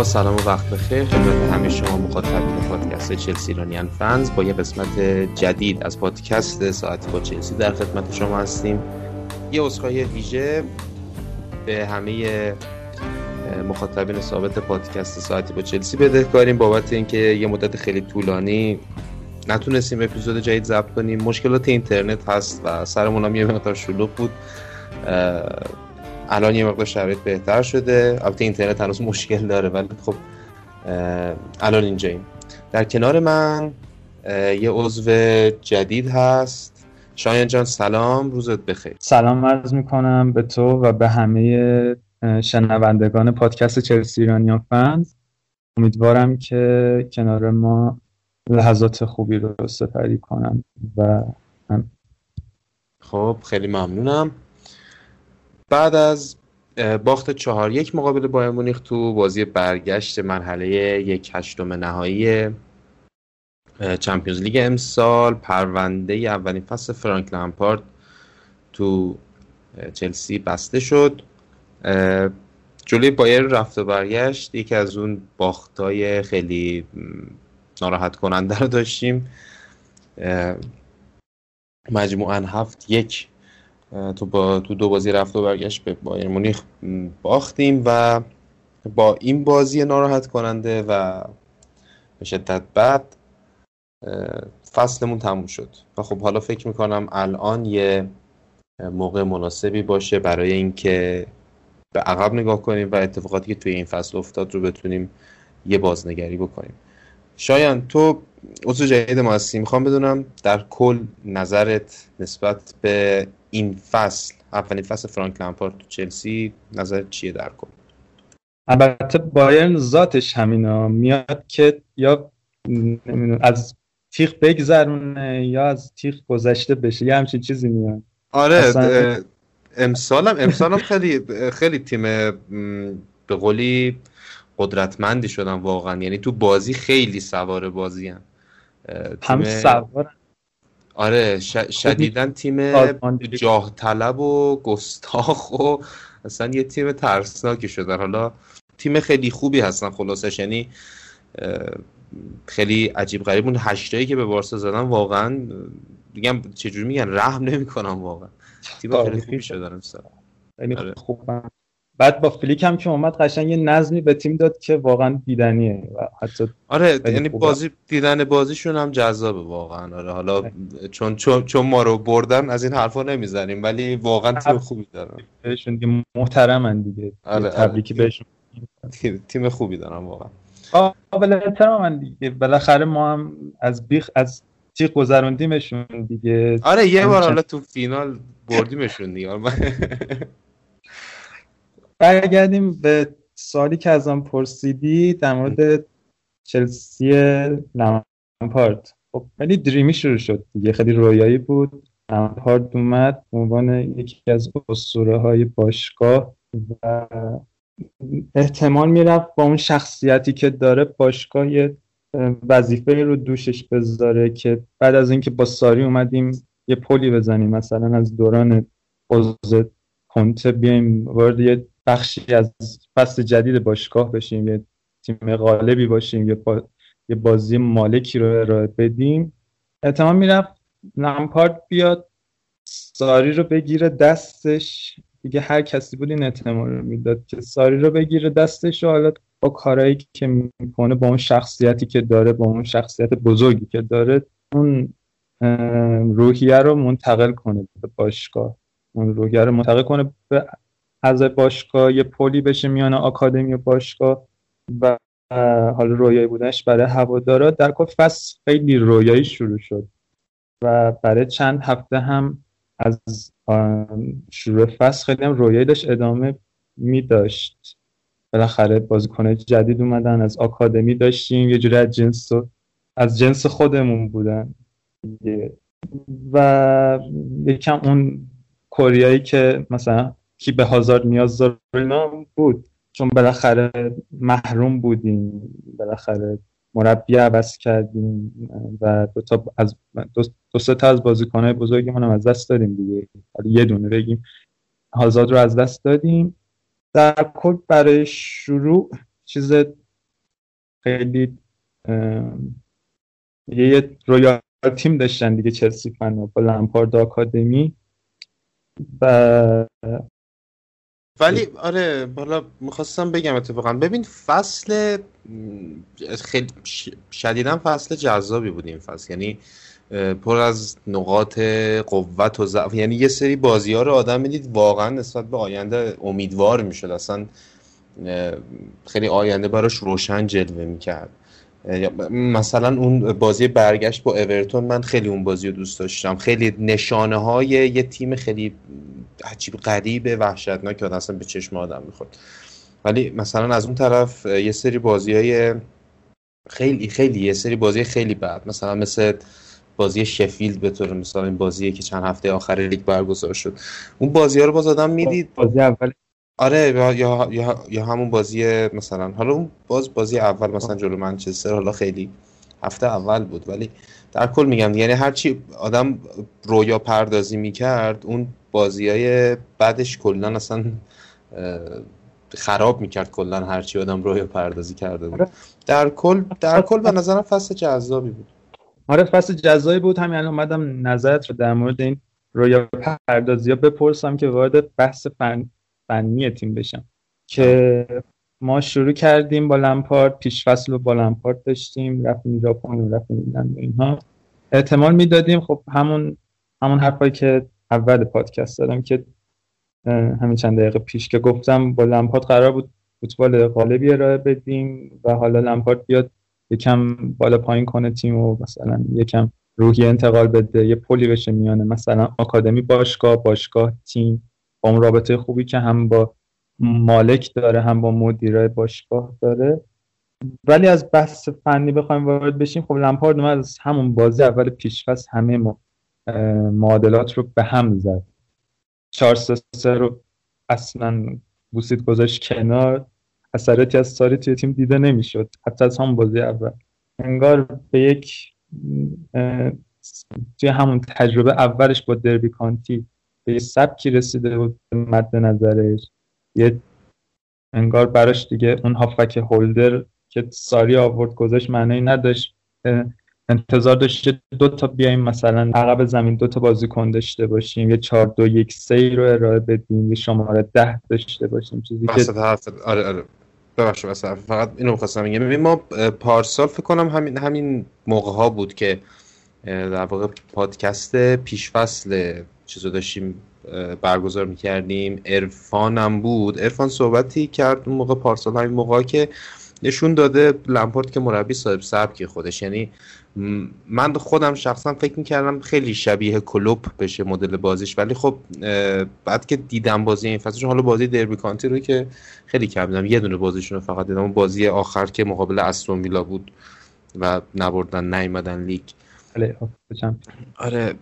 سلام و وقت بخیر. خدمت همه شما مخاطبین پادکست چلسی ایرانیان فنز با یه قسمت جدید از پادکست ساعتی با چلسی در خدمت شما هستیم. یه عذرخواهی ویژه به همه مخاطبین ثابت پادکست ساعتی با چلسی بدهکاریم. بابت اینکه یه مدت خیلی طولانی نتونستیم اپیزود جدید ضبط کنیم. مشکلات اینترنت هست و سرمون هم یه مقدار شلوغ بود. الان یه مقدار شرایط بهتر شده. البته اینترنت هنوز مشکل داره ولی خب الان اینجاییم. در کنار من یه عضو جدید هست. شایان جان سلام. روزت بخیر. سلام عرض می‌کنم به تو و به همه شنوندگان پادکست چلسی ایرانیا فنز. امیدوارم که کنار ما لحظات خوبی رو سپری کنم و. خب خیلی ممنونم. بعد از باخت چهار یک مقابل بایر مونیخ تو بازی برگشت مرحله یک هشتم نهایی چمپیونز لیگ امسال. پرونده اولین فصل فرانک لامپارد تو چلسی بسته شد. جلوی بایر رفت و برگشت. یکی از اون باختای خیلی ناراحت کننده رو داشتیم. مجموعا هفت یک تو با تو دو بازی رفت و برگشت به بایر مونیخ باختیم و با این بازی ناراحت کننده و به شدت بد فصلمون تموم شد. و خب حالا فکر می‌کنم الان یه موقع مناسبی باشه برای اینکه به عقب نگاه کنیم و اتفاقاتی که توی این فصل افتاد رو بتونیم یه بازنگری بکنیم. شایان تو عضو جدید ما هستی. می‌خوام بدونم در کل نظرت نسبت به این فصل اولین فصل فرانک لامپارد تو چلسی نظر چیه در کن البته بایرن ذاتش همینا میاد که یا از تیغ بگذرونه یا از تیغ گذشته بشه یه همچین چیزی میاد. آره اصلا... امسالم امسالم خیلی خیلی تیم به قولی قدرتمندی شدن واقعا. یعنی تو بازی خیلی سوار بازی هم, هم سوار آره ش... شدیدن تیم جاه طلب و گستاخ و اصلا یه تیم ترسناکی شدن. حالا تیم خیلی خوبی هستن خلاصش یعنی خیلی عجیب غریب. اون هشتایی که به بارسا زدن واقعا میگم چجوری میگن؟ رحم نمی‌کنم واقعا. تیم خیلی خوبی شدن امسال. خیلی آره. بعد با فلیک هم که اومد قشنگ یه نظمی به تیم داد که واقعا دیدنیه و حتی آره یعنی بازی دیدن بازیشون هم جذابه واقعا. آره حالا چون چون, چون ما رو بردن از این حرفا نمی‌زنیم ولی واقعا تیم خوبی دارن. بهشون دیگه محترمن دیگه. آره تبریکی آره. بهشون. تیم خوبی دارن واقعا. قابل احترامن دیگه. بالاخره ما هم از بیخ از تیغ گذروندیمشون دیگه. آره یه بار حالا تو فینال بردیمشون دیگه. برگردیم به سوالی که ازم پرسیدی در مورد چلسی لامپارد. خب خیلی دریمی شروع شد دیگه خیلی رویایی بود. لامپارد اومد به عنوان یکی از اسطوره های باشگاه و احتمال می‌رفت با اون شخصیتی که داره باشگاه یه وظیفه رو دوشش بذاره که بعد از اینکه با ساری اومدیم یه پلی بزنیم مثلا از دوران اوز کنته بیایم وارد یه بخشی از فصل جدید باشگاه بشیم یه تیم غالبی باشیم یه, با... یه بازی مالکی رو ارائه بدیم. احتمال می‌رفت لمپارد بیاد ساری رو بگیره دستش. دیگه هر کسی بود این احتمال رو می‌داد که ساری رو بگیره دستش و حالا با کارهایی که می‌کنه با اون شخصیتی که داره با اون شخصیت بزرگی که داره اون روحیه رو منتقل کنه به باشگاه. اون روحیه رو منتقل کنه به از باشگاه یه پلی بشه میان آکادمی و باشگاه و حالا رویایی بودنش برای هوادارا. در کل فصل خیلی رویایی شروع شد و برای چند هفته هم از شروع فصل خیلی هم رویایی داشت ادامه می داشت. بالاخره بازیکنه جدید اومدن از آکادمی داشتیم یه جوری از جنس از جنس خودمون بودن و یکم اون کوریایی که مثلا کی به هازارد نیاز داره اینا بود. چون بالاخره محروم بودیم. بالاخره مربی عوض کردیم و دو تا از دو, سه تا از بازیکنهای بزرگمون از دست دادیم دیگه. یه دونه بگیم. هازارد رو از دست دادیم. در کل برای شروع چیز خیلی یه رویال تیم داشتن دیگه چلسی فنا با لمپارد آکادمی. و ولی آره حالا می‌خواستم بگم اتفاقا. ببین فصل خیلی شدیدا فصل جذابی بود این فصل. یعنی پر از نقاط قوت و ضعف. یعنی یه سری بازی ها رو آدم می‌دید واقعا نسبت به آینده امیدوار می‌شد. اصلا خیلی آینده براش روشن جلوه می‌کرد. مثلا اون بازی برگشت با اورتون من خیلی اون بازی رو دوست داشتم. خیلی نشانه های یه تیم خیلی عجیب غریب وحشتناک که اصلا به چشم آدم می‌خورد. ولی مثلا از اون طرف یه سری بازی های خیلی خیلی یه سری بازی خیلی بد. مثلا مثل بازی شفیلد به طور مثال این بازیه که چند هفته آخر لیگ برگزار شد. اون بازی ها رو باز آدم می‌دید. بازی اول. آره یا, یا, یا همون بازی مثلا. حالا اون باز بازی اول مثلا جلو منچستر حالا خیلی هفته اول بود. ولی در کل میگم یعنی هرچی آدم رویا پردازی می‌کرد اون بازی های بعدش کلا اصلا خراب می‌کرد کلا هرچی آدم رویا پردازی کرده بود. آره. در کل در کل به نظرم فصل جذابی بود. آره فصل جذابی بود. همین الان اومدم نظرت رو در مورد این رویا پردازی ها بپرسم که وارد بحث فن فنی تیم بشم. که ما شروع کردیم با لمپارد پیش فصل با لمپارد داشتیم رفتیم ژاپن و رفتیم و اینها. احتمال می‌دادیم خب همون همون حرفایی که اول پادکست دادم که همین چند دقیقه پیش که گفتم با لمپارد قرار بود فوتبال غالبی ارائه بدیم و حالا لمپارد بیاد یکم بالا پایین کنه تیم و مثلا یکم روحی انتقال بده یه پلی بشه میانه. مثلا آکادمی باشگاه باشگاه تیم با اون رابطه خوبی که هم با مالک داره هم با مدیرای باشگاه داره. ولی از بحث فنی بخوایم وارد بشیم خب لمپارد اومد از همون بازی اول پیشفصل همه ما معادلات رو به هم زد. 4 3 رو اصلا بوسید گذاشت کنار. اثراتی از ساری توی تیم دیده نمی‌شد حتی از همون بازی اول. انگار به یک توی همون تجربه اولش با دربی کانتی به یه سبکی رسیده بود مد نظرش. یه انگار براش دیگه اون هافک هولدر که ساری آورد گذاشت معنی نداشت. انتظار داشته دو تا بیایم مثلا عقب زمین دو تا بازیکن داشته باشیم یه چهار دو یک سه رو ارائه بدیم یه شماره ده داشته باشیم چیزی که آره آره. ببخشید مثلا فقط اینو می‌خواستم بگم. ما پارسال فکر کنم همین همین موقع ها بود که در واقع پادکست پیشفصل چیزو داشتیم برگزار می‌کردیم. ارفان هم بود. ارفان صحبتی کرد اون موقع پارسال همین موقع که نشون داده لمپارد که مربی صاحب سبکی خودش. یعنی من خودم شخصا فکر می‌کردم خیلی شبیه کلوب بشه مدل بازیش. ولی خب بعد که دیدم بازی این فصلش حالا بازی دربی کانتی رو که خیلی کم دیدم. یه دونه بازیشون رو فقط دیدم. بازی آخر که مقابل استون میلا بود و نبردن نیومدن لیگ. آره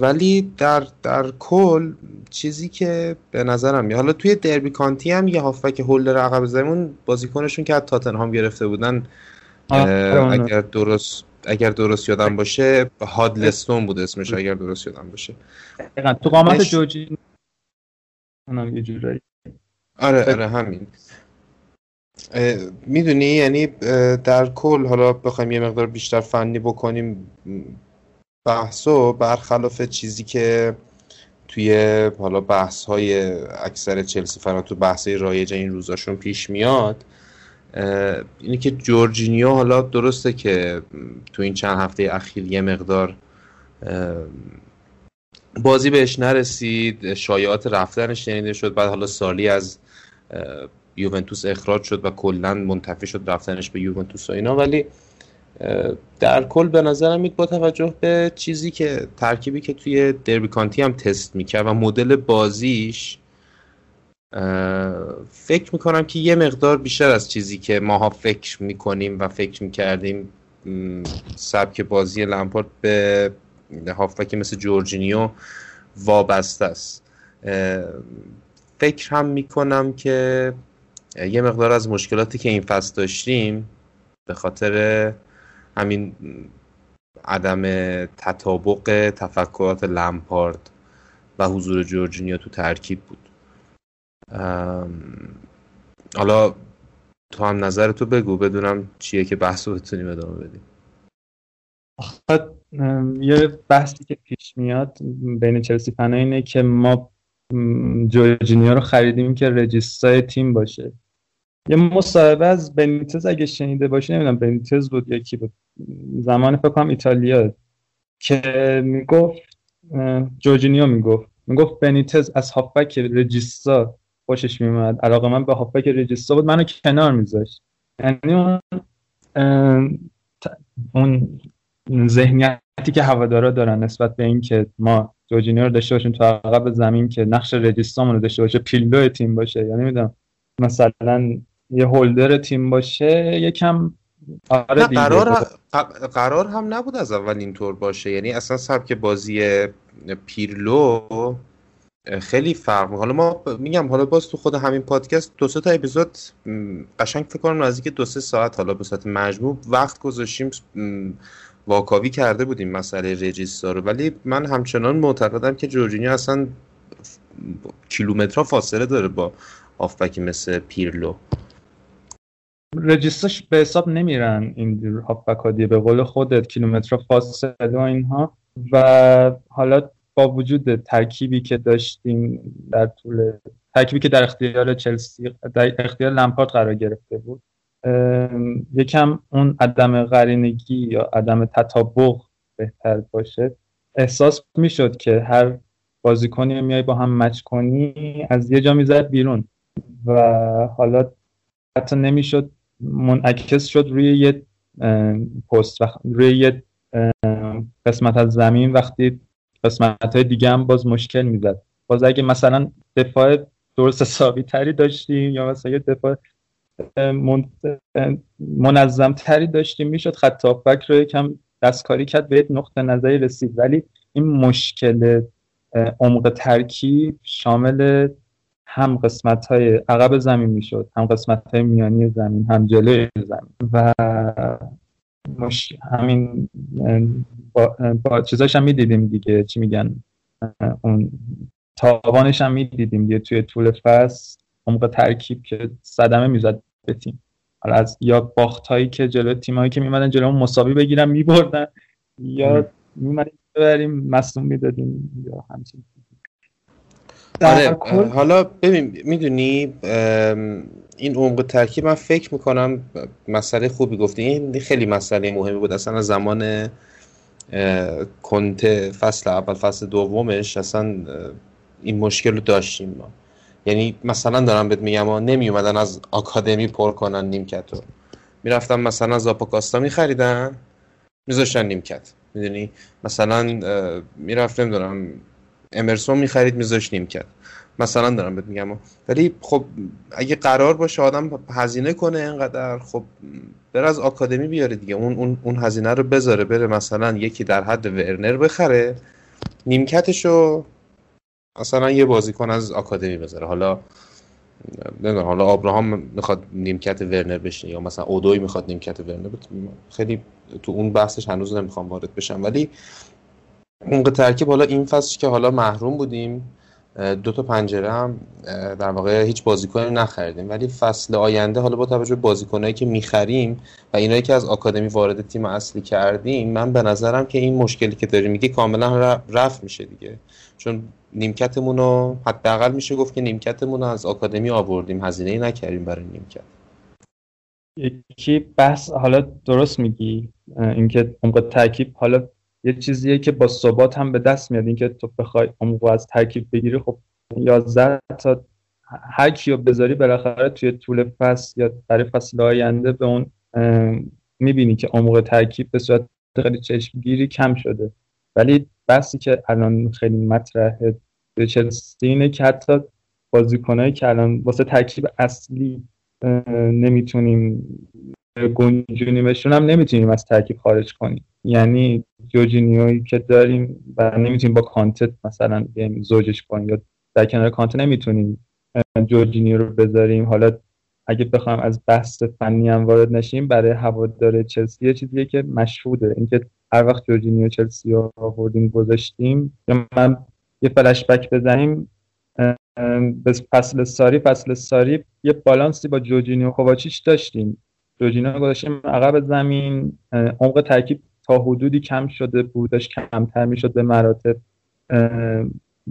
ولی در در کل چیزی که به نظرم میاد حالا توی دربی کانتی هم یه هافک هولدر عقب زمین بازیکنشون که از تاتنهام گرفته بودن اگر درست اگر درست یادم باشه هادلستون بود اسمش اگر درست یادم باشه. تو قامت جوجی یه جورایی. آره آره همین. می‌دونی؟ یعنی در کل حالا بخوایم یه مقدار بیشتر فنی بکنیم بحثو برخلاف چیزی که توی حالا بحث های اکثر چلسی فرا تو بحث رایج این روزاشون پیش میاد اینی که جورجینیو حالا درسته که تو این چند هفته اخیر یه مقدار بازی بهش نرسید شایعات رفتنش شنیده شد بعد حالا سالی از یوونتوس اخراج شد و کلا منتفی شد رفتنش به یوونتوس و اینا ولی در کل به نظرم با توجه به چیزی که ترکیبی که توی دربی کانتی هم تست می‌کرد و مدل بازیش فکر می‌کنم که یه مقدار بیشتر از چیزی که ماها فکر می‌کنیم و فکر می‌کردیم سبک بازی لمپارد به هافکی مثل جورجینیو وابسته است. فکر هم می‌کنم که یه مقدار از مشکلاتی که این فصل داشتیم به خاطر همین عدم تطابق تفکرات لمپارد و حضور جورجینیا تو ترکیب بود. حالا تو هم نظر تو بگو بدونم چیه که بحث رو بتونیم ادامه بدیم. یه بحثی که پیش میاد بین چلسی فنا اینه که ما جورجینیو رو خریدیم که رجیستای تیم باشه. یه مصاحبه از بنیتز اگه شنیده باشی نمی‌دونم بنیتز بود یا کی بود. زمان فکر کنم ایتالیا که می‌گفت جورجینیو می‌گفت. می‌گفت بنیتز از هافبک رجیستا خوشش میومد علاقه من به هافبک رجیستا بود. منو کنار میذاشت. یعنی اون اون ذهنیتی که هوادارا دارن نسبت به اینکه ما جورجینیو رو داشته باشیم تو عقب زمین که نقش رجیستامون رو داشته باشه پیلو تیم باشه. یعنی می‌دونم مثلا یه هولدر تیم باشه یکم آره قرار, قرار هم نبود از اول اینطور باشه. یعنی اصلا سبک بازی پیرلو خیلی فرق حالا ما میگم حالا باز تو خود همین پادکست دو سه تا اپیزود قشنگ فکر کنم نزدیک دو سه ساعت حالا به صورت مجموع وقت گذاشتیم واکاوی کرده بودیم مسئله رجیستا رو. ولی من همچنان معتقدم که جورجینیو اصلا کیلومترها فاصله داره با آفبکی مثل پیرلو. رجیستاش به حساب نمیرن این هافبک به قول خودت کیلومتر فاصله و اینها. و حالا با وجود ترکیبی که داشتیم در طول ترکیبی که در اختیار چلسی در اختیار لمپارد قرار گرفته بود یکم اون عدم قرینگی یا عدم تطابق بهتر باشه. احساس می‌شد که هر بازیکنی میای با هم مچ کنی از یه جا می‌زد بیرون. و حالا حتی نمی‌شد منعکس شد روی یه پست روی یه قسمت از زمین وقتی قسمت های دیگه هم باز مشکل می‌زد. باز اگه مثلا دفاع درست حسابی تری داشتیم یا مثلا یه دفاع منظم تری داشتیم می‌شد خط بک رو یکم دستکاری کرد به نقطه نظری رسید. ولی این مشکل عمق ترکیب شامل هم قسمت های عقب زمین می‌شد هم قسمت های میانی زمین هم جلوی زمین و مش... همین با, با چیزاش هم می‌دیدیم دیگه. چی میگن؟ اون تاوانش هم می‌دیدیم دیگه توی طول فصل عمق ترکیب که صدمه می‌زد به تیم. حالا از یا باخت هایی که جلو تیم هایی که میمدن جلو مساوی بگیرن میبردن یا میمدن ببریم مصوم می‌دادیم یا همچین آره حالا ببین می‌دونی این عمق ترکیب من فکر می‌کنم مسئله خوبی گفتی. این خیلی مسئله مهمی بود. اصلا از زمان کنت فصل اول فصل دومش اصلا این مشکل رو داشتیم ما. یعنی مثلا دارم بهت میگم نمی اومدن از آکادمی پر کنن نیمکت رو. می‌رفتن مثلا زاپاکاستا میخریدن میذاشتن نیمکت. می‌دونی؟ مثلا می‌رفت نمی‌دونم امرسون می‌خرید میذاش نیمکت. مثلا دارم بهت میگم. ولی خب اگه قرار باشه آدم هزینه کنه اینقدر خب بر از آکادمی بیاره دیگه. اون اون اون هزینه رو بذاره بره مثلا یکی در حد ورنر بخره نیمکتشو مثلا یه بازیکن از آکادمی بذاره. حالا نمی‌دونم حالا آبراهام می‌خواد نیمکت ورنر بشه یا مثلا اودوی می‌خواد نیمکت ورنر خیلی تو اون بحثش هنوز نمی‌خوام وارد بشم. ولی اون ترکیب حالا این فصل که حالا محروم بودیم دو تا پنجره هم در واقع هیچ بازیکنی نخریدیم. ولی فصل آینده حالا با توجه به بازیکنایی که می‌خریم و اینایی که از آکادمی وارد تیم اصلی کردیم من به نظرم که این مشکلی که داریم میگه کاملا رفت میشه دیگه. چون نیمکتمون رو حداقل میشه گفت که نیمکتمون از آکادمی آوردیم. هزینه نکردیم برای نیمکت. یکی بحث حالا درست میگی اینکه عمق ترکیب حالا یه چیزیه که با ثبات هم به دست میاد. اینکه تو بخوای عمق از ترکیب بگیری خب 11 تا هر کیو بذاری بالاخره توی طول فصل یا برای فصل آینده به اون می‌بینی که عمق ترکیب به صورت خیلی چشمگیری کم شده. ولی بحثی که الان خیلی مطرحه به چلسی اینه که حتی بازیکنایی که الان واسه ترکیب اصلی نمی‌تونیم گنجونیمشون هم نمی‌تونیم از ترکیب خارج کنیم. یعنی جوجینیوی که داریم و نمی‌تونیم با کانتت مثلا زوجش کنیم یا در کنار کانتت نمی‌تونیم جورجینیو رو بذاریم. حالا اگه بخوام از بحث فنی هم وارد نشیم برای هوادار چلسی یه چیزیه که مشهوده. اینکه هر وقت جورجینیو چلسی رو آوردیم گذاشتیم یا من یه فلش بک بزنیم به فصل ساری فصل ساری یه بالانسی با جورجینیو و کوواچیچ داشتیم. جوجینیو گذاشتیم عقب زمین عمق ترکیب تا حدودی کم شده بودش کمتر می‌شد به مراتب.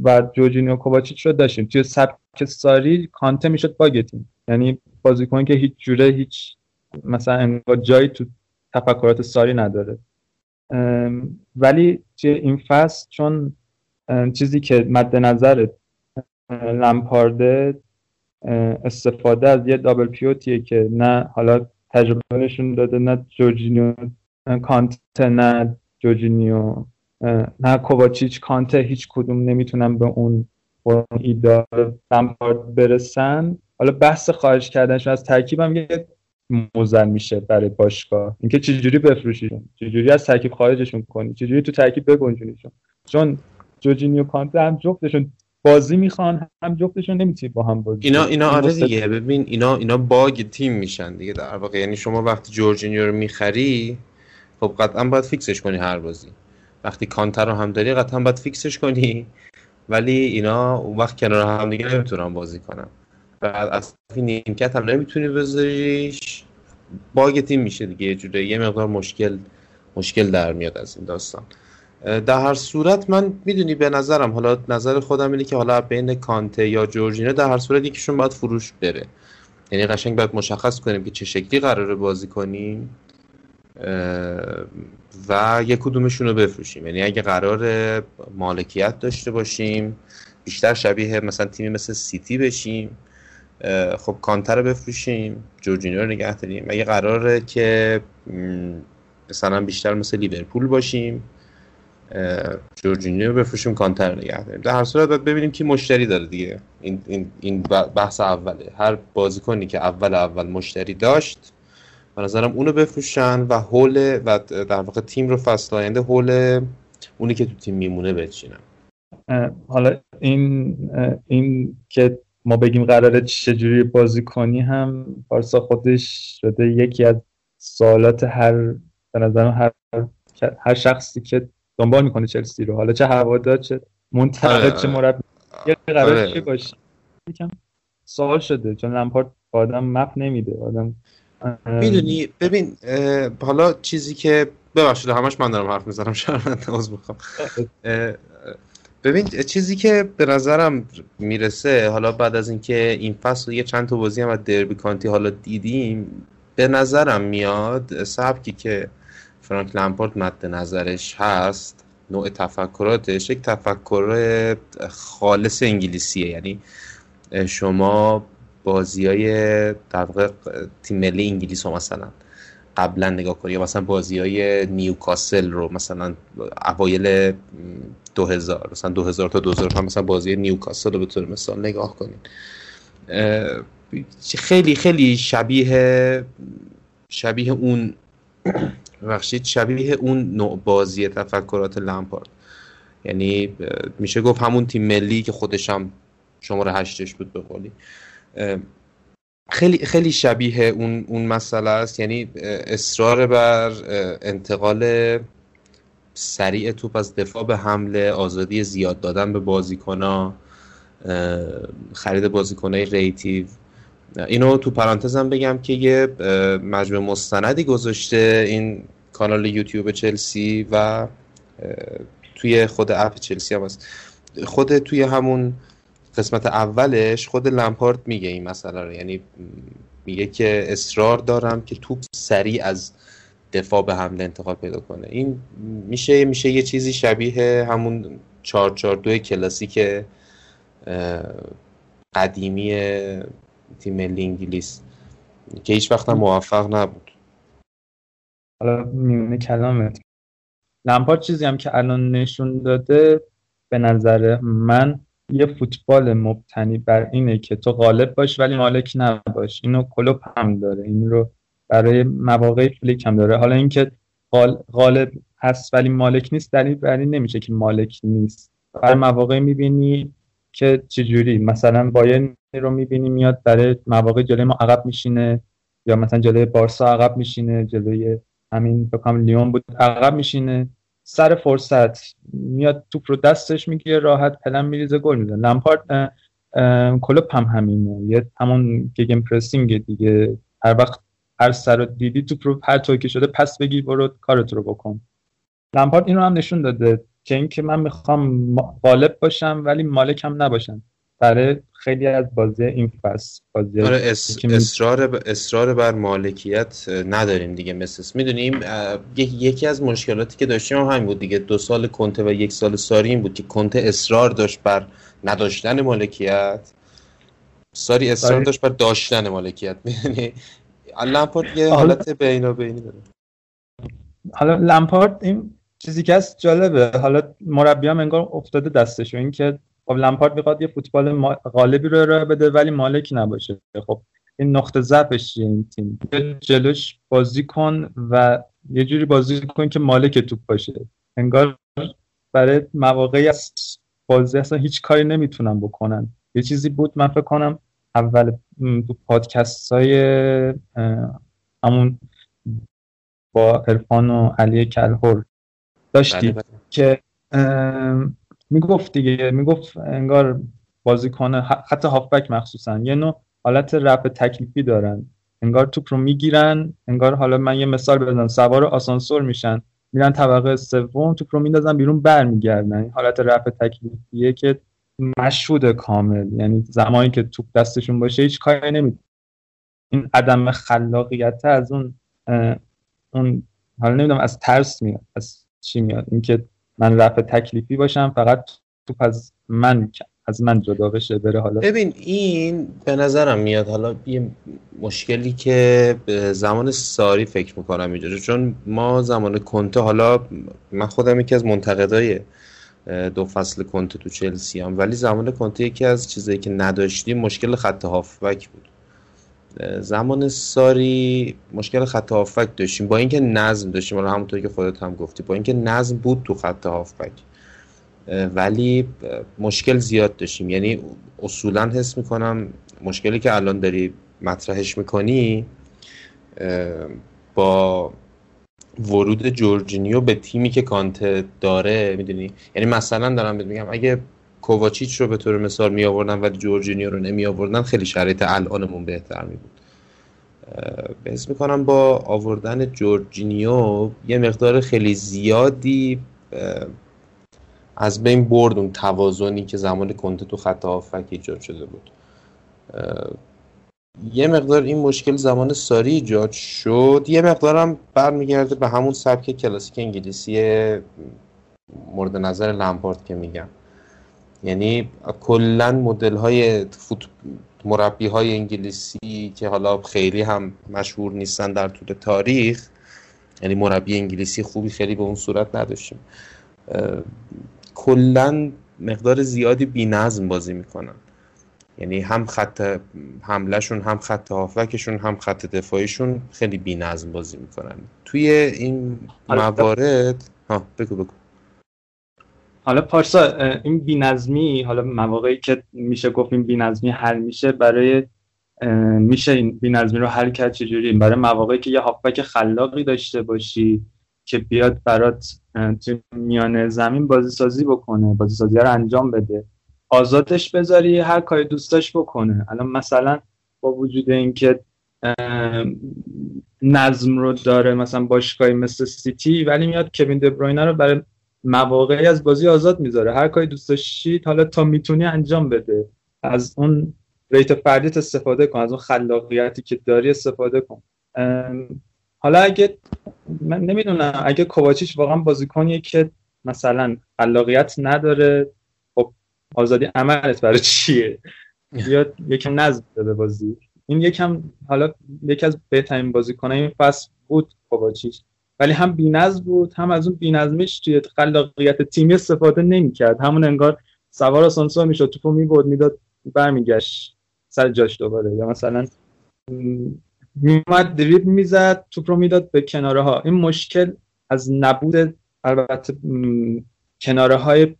و جوجینیو کوواچیچ رو داشتیم. توی سبک ساری کانته می‌شد bug تیم یعنی بازیکن که هیچ جوره هیچ مثلا انگار جایی تو تفکرات ساری نداره. ولی توی این فصل چون چیزی که مد نظر لمپارده استفاده از یه دابل پیوتیه که نه حالا تجربه نشون داده نه جورجینیو کانته نه جورجینیو نه کوواچیچ. کانته هیچ کدوم نمی‌تونن به اون ایدار برسن. حالا بحث خارج کردنشون از ترکیب یه موزن میشه برای باشگاه. اینکه چجوری بفروشیشون؟ چجوری از ترکیب خارجشون کنی؟ چجوری تو ترکیب بگنجونیشون؟ چون جوجینیو کانته هم جفتشون بازی می‌خوان هم جفتشون نمی‌تونی با هم بازی اینا اینا آره دیگه. ببین اینا اینا bug تیم میشن دیگه در واقع. یعنی شما وقتی جورجینیو رو می‌خری خب قطعا باید fix ش کنی هر بازی. وقتی کانته رو هم داری قطعا باید fix ش کنی. ولی اینا اون وقت کنار هم دیگه نمی‌تونن بازی کنن. بعد از نیمکت هم نمی‌تونی بذاریش. باگ تیم میشه دیگه. یه جوره یه مقدار مشکل مشکل در میاد از این داستان. در هر صورت من می‌دونی به نظرم حالا نظر خودم اینه که حالا بین کانته یا جورجینو در هر صورت یکیشون باید فروش بره. یعنی قشنگ باید مشخص کنیم که چه شکلی قراره بازی کنیم. و یک کدومشون رو بفروشیم. یعنی اگه قرار مالکیت داشته باشیم بیشتر شبیه مثلا تیمی مثل سیتی بشیم خب کانتر رو بفروشیم جورجینو رو نگه داریم. اگه قراره که مثلا بیشتر مثل لیورپول باشیم جورجینیو بفروشیم کانتر نگه داریم. در هر صورت باید ببینیم کی مشتری داره دیگه. این, این, این بحث اوله. هر بازیکنی که اول اول مشتری داشت به نظرم اونو بفروشن و هول و در واقع تیم رو فصل آینده هول اونی که تو تیم میمونه بچینن حالا این این که ما بگیم قراره چجوری بازی کنی هم پارسا خودش شده یکی از سوالات هر به نظرم هر هر شخصی که دنبال می‌کنه چلسی رو حالا چه هوادار چه منتقد آره، چه. مربی یه قرار آره. چی باشه یکم سوال شده چون لمپارد آدم مپ نمیده آدم می‌دونی؟ ببین حالا چیزی که ببخشید همش من دارم حرف می‌زنم شرمنده عذر می‌خوام ببین چیزی که به نظرم می‌رسه حالا بعد از اینکه این فصل یه چند تا بازی هم از دربی کانتی حالا دیدیم به نظرم میاد سبکی که فرانک لمپارد مد نظرش هست نوع تفکراتش یک تفکر خالص انگلیسیه. یعنی شما بازی های در تیم ملی انگلیس رو مثلا قبلا نگاه کنید یا مثلا بازی های نیوکاسل رو مثلا اوایل 2000 مثلا 2000 تا 2005 مثلا بازی نیوکاسل رو به طور مثال نگاه کنید خیلی خیلی شبیه شبیه اون بخشید شبیه اون نوع بازی تفکرات لمپارد. یعنی میشه گفت همون تیم ملی که خودش هم شماره هشتش بود به قولی. خیلی خیلی شبیه اون اون مسئله است. یعنی اصرار بر انتقال سریع توپ از دفاع به حمله آزادی زیاد دادن به بازیکنها خرید بازیکنهای ریتیو. اینو تو پرانتزم بگم که یه مجموعه مستندی گذاشته این کانال یوتیوب چلسی و توی خود اپ چلسی هم هست. خود توی همون قسمت اولش خود لمپارد میگه این مسئله رو. یعنی میگه که اصرار دارم که توپ سریع از دفاع به حمله انتقال پیدا کنه. این میشه میشه یه چیزی شبیه همون 442 کلاسیک قدیمی تیم ملی انگلیس که هیچ وقت موفق نبود. حالا میونه کلامت لمپارد چیزی هم که الان نشون داده به نظر من یه فوتبال مبتنی بر اینه که تو غالب باش ولی مالک نباش. اینو کلوب هم داره. این رو برای مواقع فلیک هم داره. حالا اینکه غالب هست ولی مالک نیست دلیل بر این نمیشه که مالک نیست. برای مواقع می‌بینی که چجوری. مثلا باین رو می‌بینی میاد برای مواقع جلوی ما عقب میشینه یا مثلا جلوی بارسا عقب میشینه جلوی همین بکنم لیون بود عقب میشینه. سر فرصت میاد توپ رو دستش می‌گیره راحت پلن میریزه گل می‌زنه. لمپارد کلوب هم همینه. یه همون گگن پرسینگ دیگه. هر وقت هر سر رو دیدی تو رو هر طور که شده پس بگیر برو کارت رو بکن. لمپارد این رو هم نشون داده که اینکه من می‌خوام غالب باشم ولی مالکم نباشم. برای خیلی از بازی این فصل بازی آره اصرار اصرار بر مالکیت نداریم دیگه مثل می‌دونیم یکی از مشکلاتی که داشتیم هم همین بود دیگه. دو سال کنته و یک سال ساری این بود که کنته اصرار داشت بر نداشتن مالکیت. ساری اصرار داشت بر داشتن مالکیت. می‌دونی لمپارد یه حالت بینا بینی داره. حالا لمپارد این چیزی که هست جالبه. حالا مربی هم انگار افتاده دستش این که خب لمپارد می‌خواد یه فوتبال غالبی رو ارائه بده ولی مالکی نباشه. خب این نقطه ضعفش این تیم؟ جلوش بازی کن و یه جوری بازی کن که مالک توپ باشه. انگار برای مواقعی از بازی اصلا هیچ کاری نمی‌تونن بکنن. یه چیزی بود من فکر کنم اول تو پادکست های همون با ارفان و علی کلهور داشتی بله، بله. که می‌گفت دیگه می‌گفت انگار بازیکن حتی هافبک مخصوصا. یه نوع حالت رفع تکلیفی دارن. انگار توپ رو می‌گیرن انگار حالا من یه مثال بزنم. سوار آسانسور میشن میرن طبقه سوم توپ رو میندازن بیرون برمیگردن. این حالت رفع تکلیفیه که مشهود کامل. یعنی زمانی که توپ دستشون باشه هیچ کاری نمی این عدم خلاقیت از اون اون حالا نمی‌دونم از ترس میاد از چی میاد. اینکه من رفع تکلیفی باشم فقط توپ از من از من جدا بشه بره حالا. ببین این به نظرم میاد. حالا یه مشکلی که به زمان ساری فکر می‌کنم اینجا چون ما زمان کنته حالا من خودم یکی از منتقدای دو فصل کنته تو چلسی هم ولی زمان کنته یکی از چیزایی که نداشتیم مشکل خط هافبک بود. زمان ساری مشکل خط هافبک داشتیم. با اینکه نظم داشتیم حالا همونطور که خودت هم گفتی با اینکه نظم بود تو خط هافبک ولی مشکل زیاد داشتیم. یعنی اصولا حس می‌کنم مشکلی که الان داری مطرحش می‌کنی با ورود جورجینیو به تیمی که کانته داره می‌دونی؟ یعنی مثلا دارم میگم اگه کوواچیچ رو به طور مثال می آوردن ولی جورجینیو رو نمی آوردن خیلی شرایط الانمون بهتر می بود بحث می‌کنم با آوردن جورجینیو یه مقدار خیلی زیادی از بین برد اون توازنی که زمان کنته تو خط هافک ایجاد شده بود. یه مقدار این مشکل زمان ساری ایجاد شد. یه مقدارم برمیگرده به همون سبک کلاسیک انگلیسی مورد نظر لمپارد که میگم. یعنی کلا مدل های فوت مربی های انگلیسی که حالا خیلی هم مشهور نیستن در طول تاریخ یعنی مربی انگلیسی خوبی خیلی به اون صورت نداشتیم. کلا مقدار زیادی بی نظم بازی می‌کنن. یعنی هم خط حملهشون هم خط هافکشون هم خط دفاعیشون خیلی بی نظم بازی می‌کنن. توی این موارد ها بگو بگو. حالا پارسا این بینظمی حالا مواقعی که میشه گفت این بینظمی حل میشه برای میشه این بینظمی رو حل کرد چجوری؟ برای مواقعی که یه هافبک خلاقی داشته باشی که بیاد برات تو میان زمین بازی سازی بکنه بازی سازی رو انجام بده. آزادش بذاری هر کاری دوستاش بکنه. الان مثلا با وجود اینکه نظم رو داره مثلا باشگاهی مثل سیتی ولی میاد کوین دبروینه رو برای مواقعی از بازی آزاد می‌ذاره. هر کاری دوست داشتید حالا تا می‌تونی انجام بده. از اون ریت فردیت استفاده کن از اون خلاقیتی که داری استفاده کن. حالا اگه من نمی‌دونم اگه کوواچیچ واقعا بازیکنیه که مثلا خلاقیت نداره خب آزادی عملت برای چیه؟ یا یکم نظم به بازی. این یکم حالا یکی از بهترین بازیکنای این فصل بود کوواچیچ. ولی هم بی‌نظم بود هم از اون بی‌نظمیش توی خلاقیت تیمی استفاده نمی‌کرد. همون انگار سوار آسانسور می‌شد توپو می‌برد می‌داد برمیگشت سر جاش دوباره. یا مثلا میومد دریب می‌زد توپ رو می‌داد به کناره ها این مشکل از نبود البته کناره های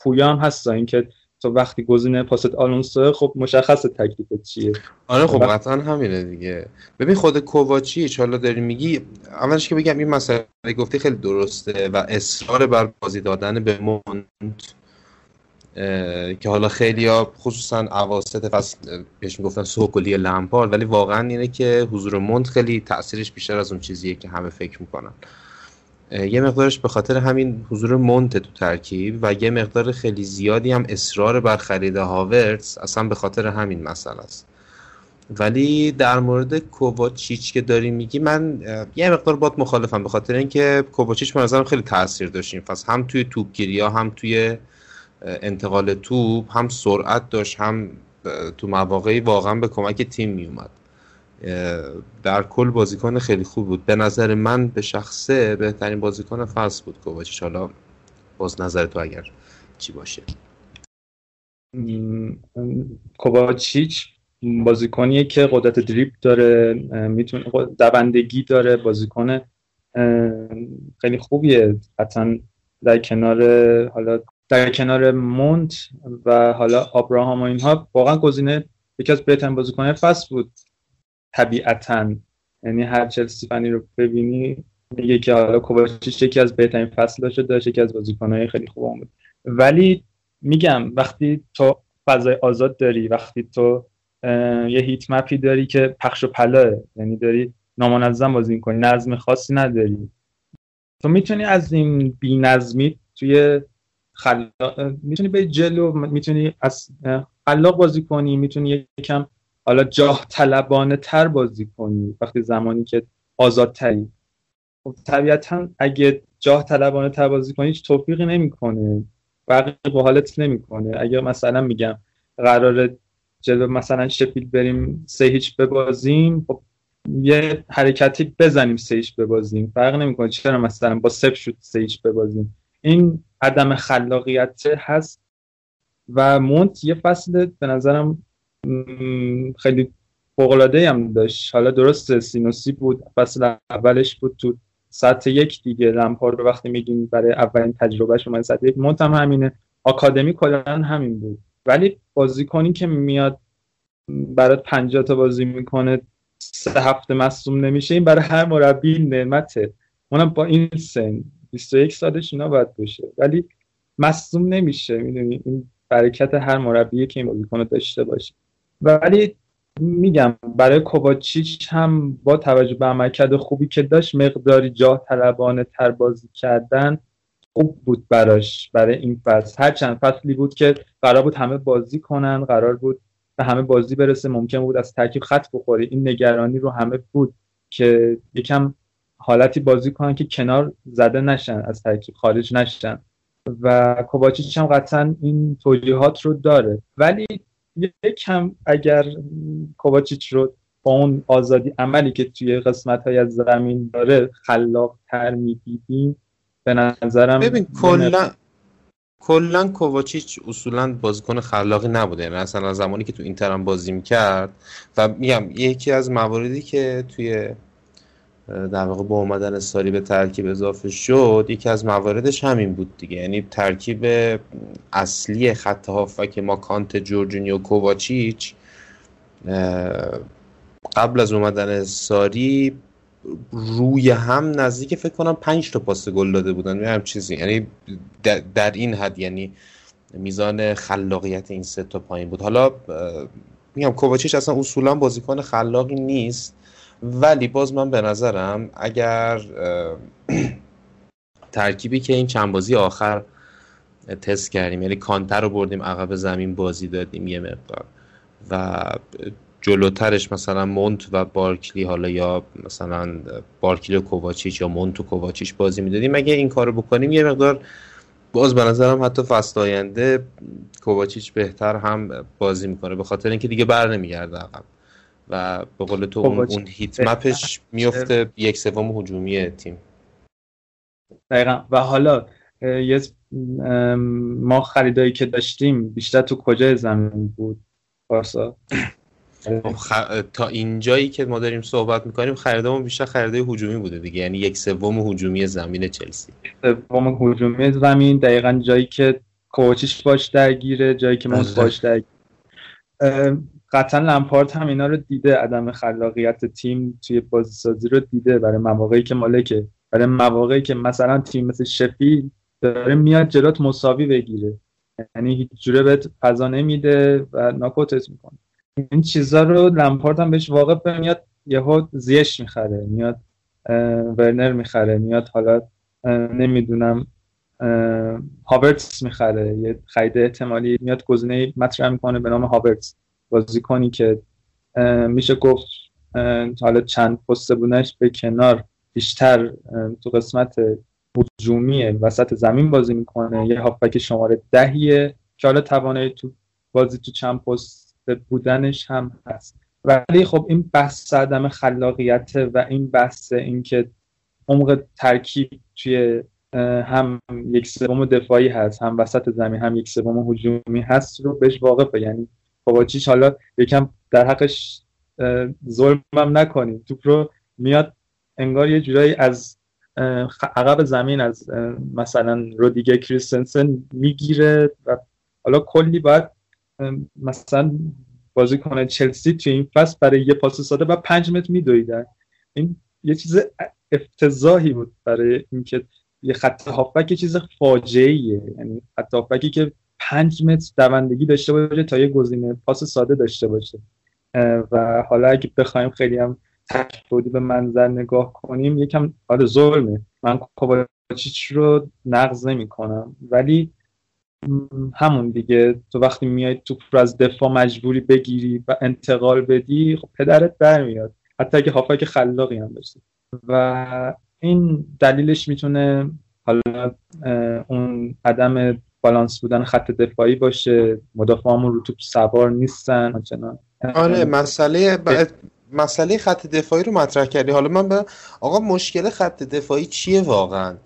پویا هم هست اینکه تو وقتی گزینه پاست آلونسو خب مشخص تکلیف چیه؟ آره خب قطعا همینه دیگه. ببین خود کوواچیچ حالا داری میگی اولش که بگم این مسئله گفتی خیلی درسته و اصرار بر بازی دادن به مونت که حالا خیلی ها خصوصا عواسط فصل بهش می‌گفتن سوکلی لمپارد ولی واقعا اینه که حضور مونت خیلی تاثیرش بیشتر از اون چیزیه که همه فکر می‌کنن. یه مقدارش به خاطر همین حضور مونت تو ترکیب و یه مقدار خیلی زیادی هم اصرار بر خرید هاورتس اصلا به خاطر همین مسئله است. ولی در مورد کوواچیچ که داری میگی من یه مقدار باد مخالفم به خاطر اینکه کوواچیچ به نظرم خیلی تاثیر داشت این فصل. هم توی توپگیری هم توی انتقال توپ هم سرعت داشت هم تو مواقعی واقعا به کمک تیم میومد. در کل بازیکن خیلی خوب بود. به نظر من به شخصه بهترین بازیکن فصل بود کوواچیچ. حالا باز نظر تو اگر چی باشه. کوواچیچ بازیکنیه که قدرت دریپ داره می‌تونه دوندگی داره. بازیکن خیلی خوبیه. حتی در کنار حالا در کنار مونت و حالا آبراهام و اینها واقعا گزینه یکی از بهترین بازیکن‌های فصل بود. طبیعتا. یعنی هر چلسی فنی رو ببینی میگه که حالا کوواچیچ یکی از بهترین فصل داشته داشت یکی از بازیکن‌های خیلی خوب بود. ولی میگم وقتی تو فضای آزاد داری وقتی تو یه هیت مپی داری که پخش و پلاه یعنی داری نامنظم بازی می‌کنی نظم خاصی نداری. تو می‌تونی از این بی نظمی توی خلاق می‌تونی به جلو می‌تونی از خلاق بازی کنی می‌تونی یکم حالا جاه طلبانه تر بازی کنی وقتی زمانی که آزادتری خب طبیعتا اگه جاه طلبانه تر بازی کنی هیچ توفیقی نمی‌کنه. بقیه به حالت نمی‌کنه. اگه مثلا میگم قرار جلو مثلا شپیل بریم سه هیچ ببازیم خب یه حرکتی بزنیم سه هیچ ببازیم. فرق نمی‌کنه چرا مثلا با صفر شد سه هیچ ببازیم. این عدم خلاقیت هست و مونت یه فصل به نظرم خیلی فوقلاده هم داشت. حالا درست سینوسی بود فصل اولش بود تو سطح یک دیگه. لمپار رو وقتی میگیم برای اولین تجربهش اومد سطح یک مونت هم همینه. آکادمی کلا همین بود. ولی بازیکنی که میاد برات 50 تا بازی می‌کنه سه هفته مصوم نمیشه این برای هر مربی نعمته. اونم با این سن 21 سالش اینا باید باشه. ولی مصوم نمیشه می‌دونی؟ این برکت هر مربی که این بازیکن داشته باشه. ولی میگم برای کوواچیچ هم با توجه به عملکرد خوبی که داشت مقداری جاه طلبانه تر بازی کردن خوب بود براش برای این فصل. هر چند فصلی بود که قرار بود همه بازی کنن قرار بود به همه بازی برسه. ممکن بود از ترکیب خط بخوره. این نگرانی رو همه بود که یکم حالتی بازی کنن که کنار زده نشن از ترکیب خارج نشن. و کوواچیچ هم قطعا این توجیهات رو داره. ولی یکم اگر کوواچیچ رو با اون آزادی عملی که توی قسمت های از زمین داره خلاق تر می‌دیدیم به نظرم ببین کلا کلا کوواچیچ اصولا بازیکن خلاقی نبوده. یعنی مثلا زمانی که تو اینتر هم بازی می‌کرد و میگم یکی از مواردی که توی در واقع با اومدن ساری به ترکیب اضافه شد یکی از مواردش همین بود دیگه. یعنی ترکیب اصلی خط هافک ما کانت جورجینیو کوواچیچ قبل از اومدن ساری روی هم نزدیک فکر کنم پنج تا پاس گل داده بودن. هم چیزی. یعنی در این حد یعنی میزان خلاقیت این سه تا پایین بود. حالا میگم کوواچیچ اصلا اصولا بازیکن خلاقی نیست. ولی باز من به نظرم اگر ترکیبی که این چند بازی آخر تست کردیم یعنی کانتر رو بردیم عقب زمین بازی دادیم یه مقدار. و جلوترش مثلا مونت و بارکلی حالا یا مثلا بارکلی و کوواچیچ یا مونت و کوواچیچ بازی می‌دادیم. اگه این کارو بکنیم یه مقدار باز به نظرم حتی فصل آینده کوواچیچ بهتر هم بازی می‌کنه به خاطر اینکه دیگه بر نمیگرده عقب. و به قول تو اون, اون هیت مپش میفته یک سوم هجومی تیم. دقیقا. و حالا یه ما خریدایی که داشتیم بیشتر تو کجای زمین بود؟ پارسا؟ خب خ... تا اینجایی که ما داریم صحبت می‌کنیم خریدمون بیشتر خریده هجومی بوده دیگه. یعنی یک سوم هجومی زمین چلسی. سوم هجومی زمین دقیقا جایی که کوچش باش درگیره جایی که موس باش درگیره. قطعا لمپارت هم اینا رو دیده عدم خلاقیت تیم توی بازی سازی رو دیده برای مواقعی که مالکه. برای مواقعی که مثلا تیم مثل شفیل داره میاد جلات مساوی بگیره. یعنی هیچ جوره بهت فضا نمیده و ناکوتت می‌کنه. این چیزا رو لمپارد هم بهش واقع میاد یهو زیش می‌خره میاد ورنر می‌خره میاد حالا نمی‌دونم هاورتس می‌خره. یه خرید احتمالی میاد گزینه مطرح می‌کنه به نام هاورتس. بازیکنی که میشه گفت حالا چند پست بودنش به کنار بیشتر تو قسمت هجومی وسط زمین بازی می‌کنه یه هافبک شماره دهیه که حالا توانایی تو بازی تو چند پست بودنش هم هست. ولی خب این بحث عدم خلاقیت و این بحث اینکه عمق ترکیب توی هم یک سوم دفاعی هست هم وسط زمین هم یک سوم هجومی هست رو بهش واقفه یعنی کوواچیچ حالا یکم در حقش ظلمم نکنیم توپ رو میاد انگار یه جورایی از عقب زمین از مثلا رودیگه کریستنسن می‌گیره و حالا کلی باید مثلا بازی کنه چلسی توی این فصل برای یه پاس ساده و پنج متر میدویدن این یه چیز افتضاحی بود برای اینکه یه خط هافبک چیز فاجعه یعنی خط هافبکی که پنج متر دوندگی داشته باشه تا یه گزینه پاس ساده داشته باشه. و حالا اگه بخوایم خیلی هم تکبودی به منظر نگاه کنیم یکم آره ظلمه. من کوواچیچ رو نقض نمی کنم ولی همون دیگه. تو وقتی میای تو از دفاع مجبوری بگیری و انتقال بدی خب پدرت برمیاد. حتی اگه هافک خلاقی هم داشتی. و این دلیلش می‌تونه حالا اون عدم بالانس بودن خط دفاعی باشه. مدافعامون رو توپ سوار نیستن. همچنان آره مسئله مسئله خط دفاعی رو مطرح کردی. حالا من به آقا مشکل خط دفاعی چیه واقعا؟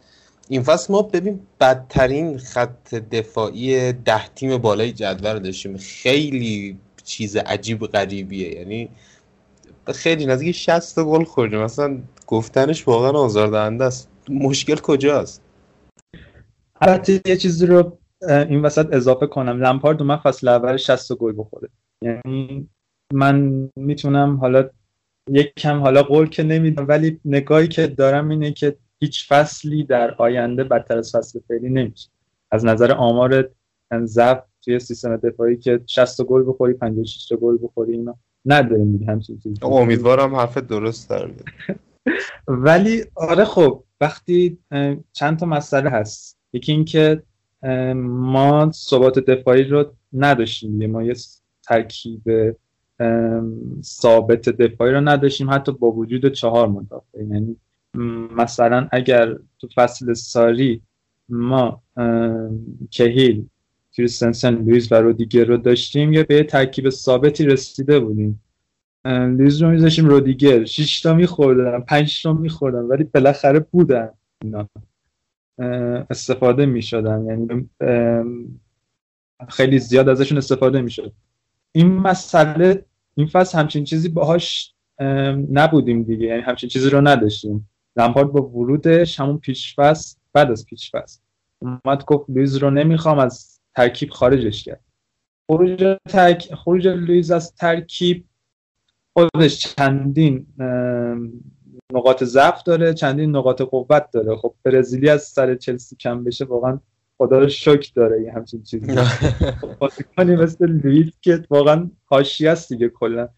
این فصل ما ببین بدترین خط دفاعی ده تیم بالای جدول داشتیم. خیلی چیز عجیب غریبیه. یعنی خیلی نزدیک 60 گل خوردیم. مثلا گفتنش واقعا آزاردهنده است. مشکل کجاست؟ البته یه چیزی رو این وسط اضافه کنم. لمپارد من فصل اول 60 گل بخوره. یعنی من می‌تونم حالا یک کم حالا قول که نمیدم ولی نگاهی که دارم اینه که هیچ فصلی در آینده بدتر از فصل فعلی نمیشه. از نظر آمار ضعف توی سیستم دفاعی که 60 گل بخوری 56 گل بخوری اینا نداریم دیگه. همچین چیزی. امیدوارم حرف درست داره ولی آره خب وقتی چند تا مسئله هست. یکی اینکه ما ثبات دفاعی رو نداشتیم ما یه ترکیب ثابت دفاعی رو نداشتیم. حتی با وجود چهار مدافع. یعنی مثلا اگر تو فصل ساری ما کهیل کریستنسن لویز و رودیگر رو داشتیم یا به ترکیب ثابتی رسیده بودیم. لویز رو میذاشیم رودیگر. 6 تا میخوردن 5 تا میخوردن ولی بالاخره بودن اینا. استفاده می‌شدن. یعنی خیلی زیاد ازشون استفاده می‌شد. این مسئله این فصل همچین چیزی باهاش نبودیم دیگه. یعنی همچین چیزی رو نداشتیم. لمپارد با ورودش همون پیش فصل بعد از پیش فصل. اومد گفت لویز رو نمی‌خوام از ترکیب خارجش کرد. خروج, ترک... خروج لویز از ترکیب خودش چندین نقاط ضعف داره چندین نقاط قوت داره. خب برزیلی از سر چلسی کم بشه واقعا خدا رو شکر داره یه همچین چیزی. بازیکنی مثل لویز که واقعا حاشیه است دیگه کلا.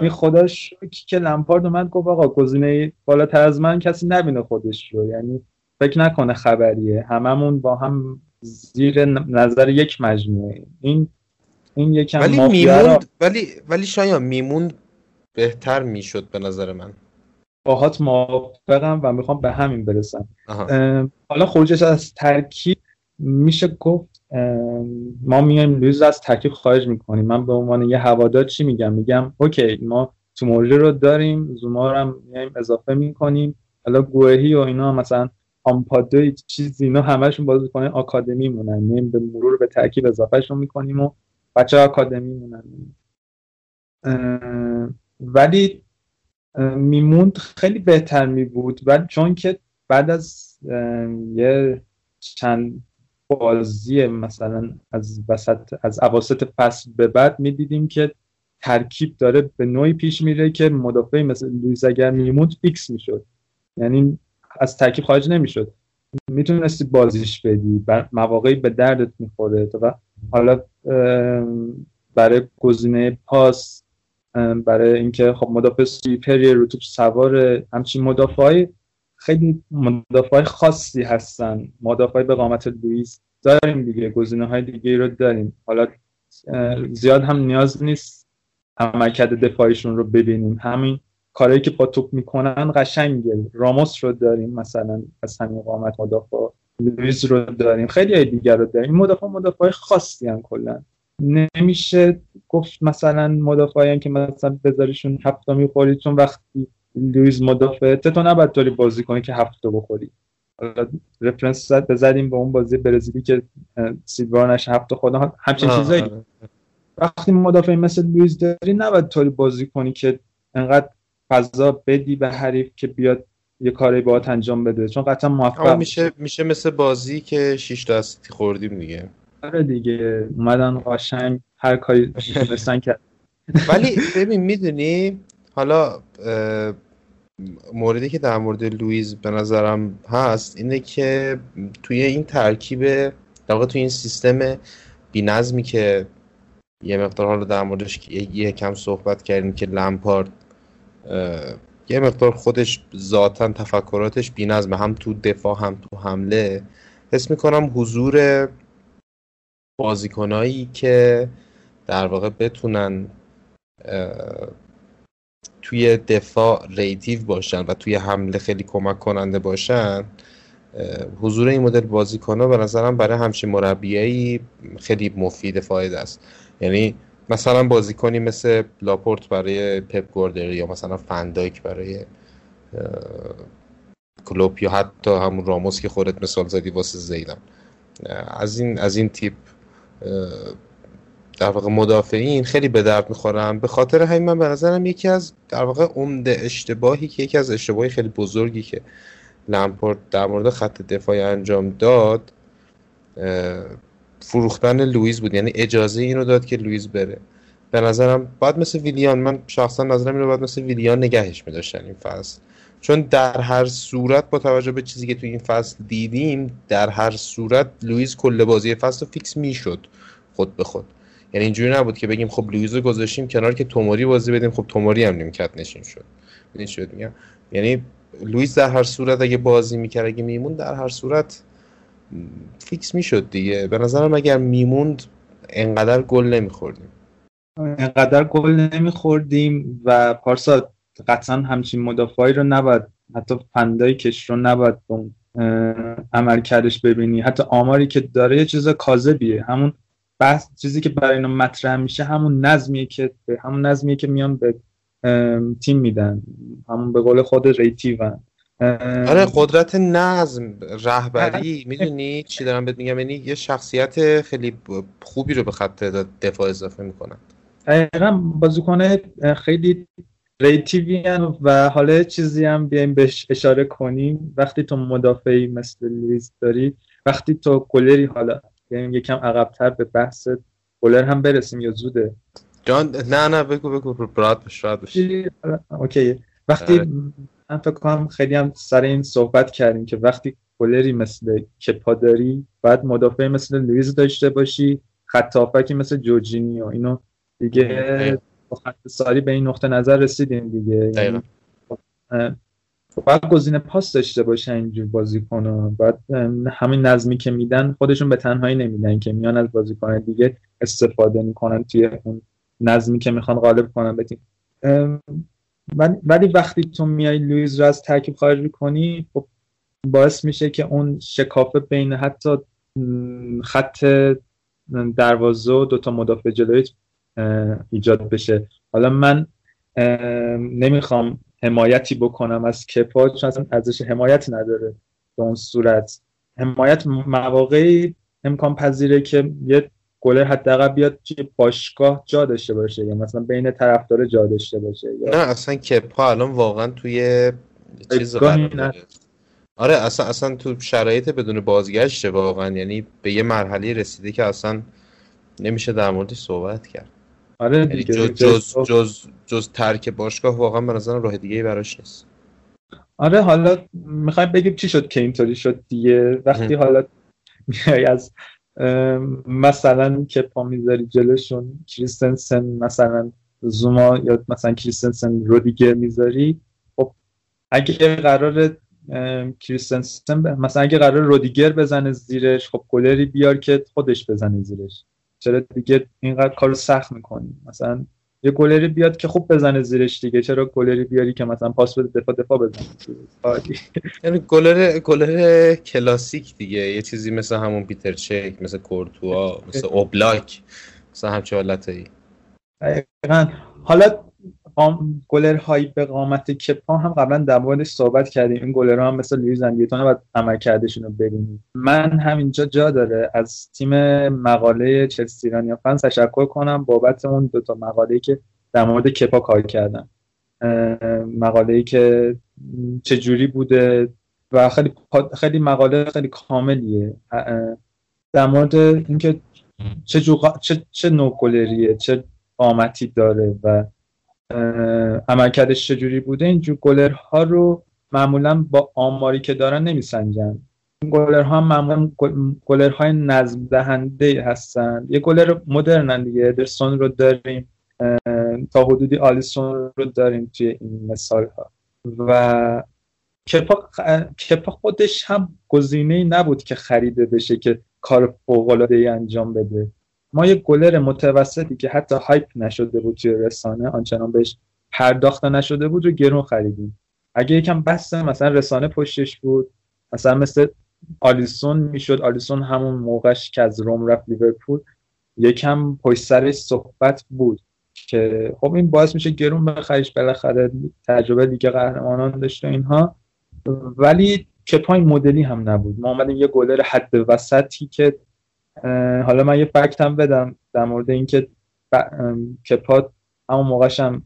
این خدا شکر که لمپارد من گفت آقا گزینه بالاتر از من کسی نبینه خودش رو. یعنی فکر نکنه خبریه. هممون با هم زیر نظر یک مجموعه. این این یکم ولی میموند ولی ولی شاید میموند بهتر می‌شد به نظر من. باهات موافقم و می‌خوام به همین برسم. حالا خروجش از ترکیب میشه گفت ما میایم لوز از ترکیب خارج می‌کنیم. من به عنوان یه هوادار چی میگم؟ میگم اوکی ما توموری رو داریم زوما رو هم میایم اضافه می‌کنیم. حالا گوهی و اینا مثلا آمپادوی چیز اینا همشون بازیکنه آکادمی‌مونن. میایم به مرور به ترکیب اضافهشون می‌کنیم و بچه آکادمی مونن. ولی میموند خیلی بهتر میبود. ولی چون که بعد از یه چند بازی مثلا از وسط از اواسط فصل به بعد می‌دیدیم که ترکیب داره به نوعی پیش میره که مدافعی مثل لویز اگر میموند fix می‌شد. یعنی از ترکیب خارج نمی‌شد. می‌تونستی بازیش بدی مواقعی به دردت می‌خوره و حالا برای گزینه پاس برای اینکه خب مدافع سویپری رو توپ سوار همچین مدافعای خیلی مدافع خاصی هستن. مدافع به قامت لوئیس داریم دیگه گزینه های دیگه رو داریم. حالا زیاد هم نیاز نیست عملکرد دفاعیشون رو ببینیم. همین کاری که با توپ می‌کنن قشنگه. راموس رو داریم مثلا از همین قامت مدافع. لوئیس رو داریم. خیلی دیگر رو داریم. مدافع مدافع خاصی هم کلا. نمیشه گفت مثلا مدافعی که مثلا بذاریشون هفت تا می‌خورید چون وقتی لویز مدافع تو نباید طوری بازی کنی که هفت تا بخوری. reference زد بزنیم به اون بازی برزیلی که سیلوا نشه هفته خدا همچین چیزایی. وقتی مدافعی مثل لویز داری نباید طوری بازی کنی که انقدر فضا بدی به حریف که بیاد یه کاری باهات انجام بده. چون قطعا موفق میشه میشه. مثل بازی که 6 تا خوردیم دیگه. آره دیگه. اومدن قشنگ هر کاری داشتن کرد ولی ببین می‌دونی حالا موردی که در مورد لویز به نظرم هست اینه که توی این ترکیب در واقع توی این سیستم بینظمی که یه مقدار حالا در موردش یه کم صحبت کردیم که لمپارد یه مقدار خودش ذاتا تفکراتش بینظمه هم تو دفاع هم تو حمله. حس می‌کنم حضور بازیکنایی که در واقع بتونن توی دفاع ریتیو باشن و توی حمله خیلی کمک کننده باشن حضور این مدل بازیکن‌ها به نظرم برای همچین مربیایی خیلی مفید فاید است. یعنی مثلا بازیکنی مثل لاپورت برای پپ گوردری یا مثلا فندایک برای کلوب یا حتی همون راموس که خودت مثال زدی واسه زیدان. از این از این تیپ در واقع مدافعین خیلی به درد می‌خورن. به خاطر همین من به نظرم یکی از در واقع عمده اشتباهی که یکی از اشتباهی خیلی بزرگی که لمپورد در مورد خط دفاعی انجام داد فروختن لوئیس بود. یعنی اجازه اینو داد که لوئیس بره. به نظرم باید مثل ویلیان من شخصا نظرم اینو باید مثل ویلیان نگهش میداشتن این فصل. چون در هر صورت با توجه به چیزی که تو این فصل دیدیم در هر صورت لوئیس کل بازی فصل فیکس می‌شد خود به خود. یعنی اینجوری نبود که بگیم خب لوئیس رو گذاشتیم کنار که توموری بازی بدیم خب توموری هم نیمکت نشین شد. شد میگم؟ یعنی لوئیس در هر صورت اگه بازی می‌کرد اگه میمون در هر صورت فیکس می‌شد دیگه. به نظرم اگر میموند انقدر گل نمیخوردیم. انقدر گل نمیخوردیم و پارسا قطعا همچین مدافعی رو نباید حتی ون‌دایکش رو نباید عمل کردش ببینی. حتی آماری که داره یه چیز کاذبیه. همون بحث چیزی که برای اینا مطرح میشه همون نظمیه که همون نظمیه که میان به تیم میدن. همون به قول خود ریتیون. آره قدرت نظم رهبری. می‌دونی چی دارم بهت میگم؟ یعنی یه شخصیت خیلی خوبی رو به خط دفاع اضافه می‌کنن. دقیقا بازیکن خیلی ریتیوی و حالا چیزی هم بیایم بهش اشاره کنیم. وقتی تو مدافعی مثل لویز داری وقتی تو گلری حالا بیایم یکم عقبتر به بحث گلر هم برسیم یا زوده؟ جان نه نه بگو بگو برات بش OK. وقتی آره. من فکر کنم خیلی هم سر این صحبت کردیم که وقتی گلری مثل کپا داری باید مدافع مثل لویز داشته باشی خط مثل جورجینیو. اینو دیگه خط سالی به این نقطه نظر رسیدیم دیگه. یعنی باید گزینه پاس داشته باشه اینجور بازیکن باید همین نظمی که میدن خودشون به تنهایی نمیدن که میان از بازیکن دیگه استفاده می‌کنن توی اون نظمی که می‌خوان غالب کنن به تیم. ولی وقتی تو میای لویز رو از ترکیب خارج کنی خب باعث میشه که اون شکافه بین حتی خط دروازه و دوتا مدافع جلوی ایجاد بشه. حالا من نمی‌خوام حمایتی بکنم از کپا چون اصلا ازش حمایت نداره به اون صورت. حمایت مواقعی امکان پذیره که یه گلر حداقل بیاد توی باشگاه جا داشته باشه یا مثلا بین طرفدار جا داشته باشه یا... نه اصلا کپا الان واقعا توی چیز آره اصلا اصلا تو شرایط بدون بازگشته واقعا یعنی به یه مرحله رسیده که اصلا نمیشه در موردش صحبت کرد. آره یعنی دیگه جز, جز, جز, جز ترک باشگاه واقعا به نظرم راه دیگه براش نیست. آره حالا می‌خوایم بگیم چی شد که اینطوری شد دیگه؟ وقتی حالا میای از مثلا که پا می‌ذاری جلوشون کریستنسن مثلا زوما یا مثلا کریستنسن رودیگر می‌ذاری خب اگه قرار کریستنسن مثلا اگه قرار رودیگر بزنه زیرش خب گلری بیار که خودش بزنه زیرش. چرا دیگه اینقدر کارو سخت می‌کنی؟ مثلا یه گلری بیاد که خوب بزنه زیرش دیگه چرا گلری بیاری که مثلا پاس بده دفاع دفاع بزنه؟ یعنی گلر گلر کلاسیک دیگه. یه چیزی مثل همون پیتر چک مثل کورتوا مثل اوبلاک مثل همچه حالتایی. حالا گلر های به قامت کپا هم قبلا در موردش صحبت کردیم. این گلر هم مثل لویز اندیتون باید عمل کردشون رو ببینیم. من همینجا جا داره. از تیم مقاله چلسی ایرانی فنس تشکر کنم. بابت اون دوتا مقاله که در مورد کپا کار کردن. مقاله که چجوری بوده و خیلی خیلی مقاله خیلی کاملیه. در مورد اینکه چه, چه, چه نوع گلریه چه قامتی داره و عملکردش چجوری بوده؟ اینجور گلرها رو معمولا با آماری که دارن نمیسنجن. این گلرها هم معمولا گلرهای نظم دهنده هستن. یه گلر مدرنن دیگه ادرسون رو داریم. تا حدودی آلیسون رو داریم توی این مثال ها و کپا, خودش هم گزینه نبود که خریده بشه که کار فوق ای انجام بده. ما یه گلر متوسطی که حتی هایپ نشده بود توی رسانه آنچنان بهش پرداخته نشده بود رو گرون خریدیم. اگه یکم بس مثلا رسانه پشتش بود مثلا مثل آلیسون می‌شد. آلیسون همون موقعش که از روم رفت لیورپول یکم پشت سرش صحبت بود که خب این باعث میشه گرون بخریش. بالاخره تجربه دیگه قهرمانان داشته اینها. ولی کپای مدلی هم نبود. ما آمدیم یه گلر حد وسطی که حالا من یه فکت هم بدم در مورد اینکه کپات همون موقعش هم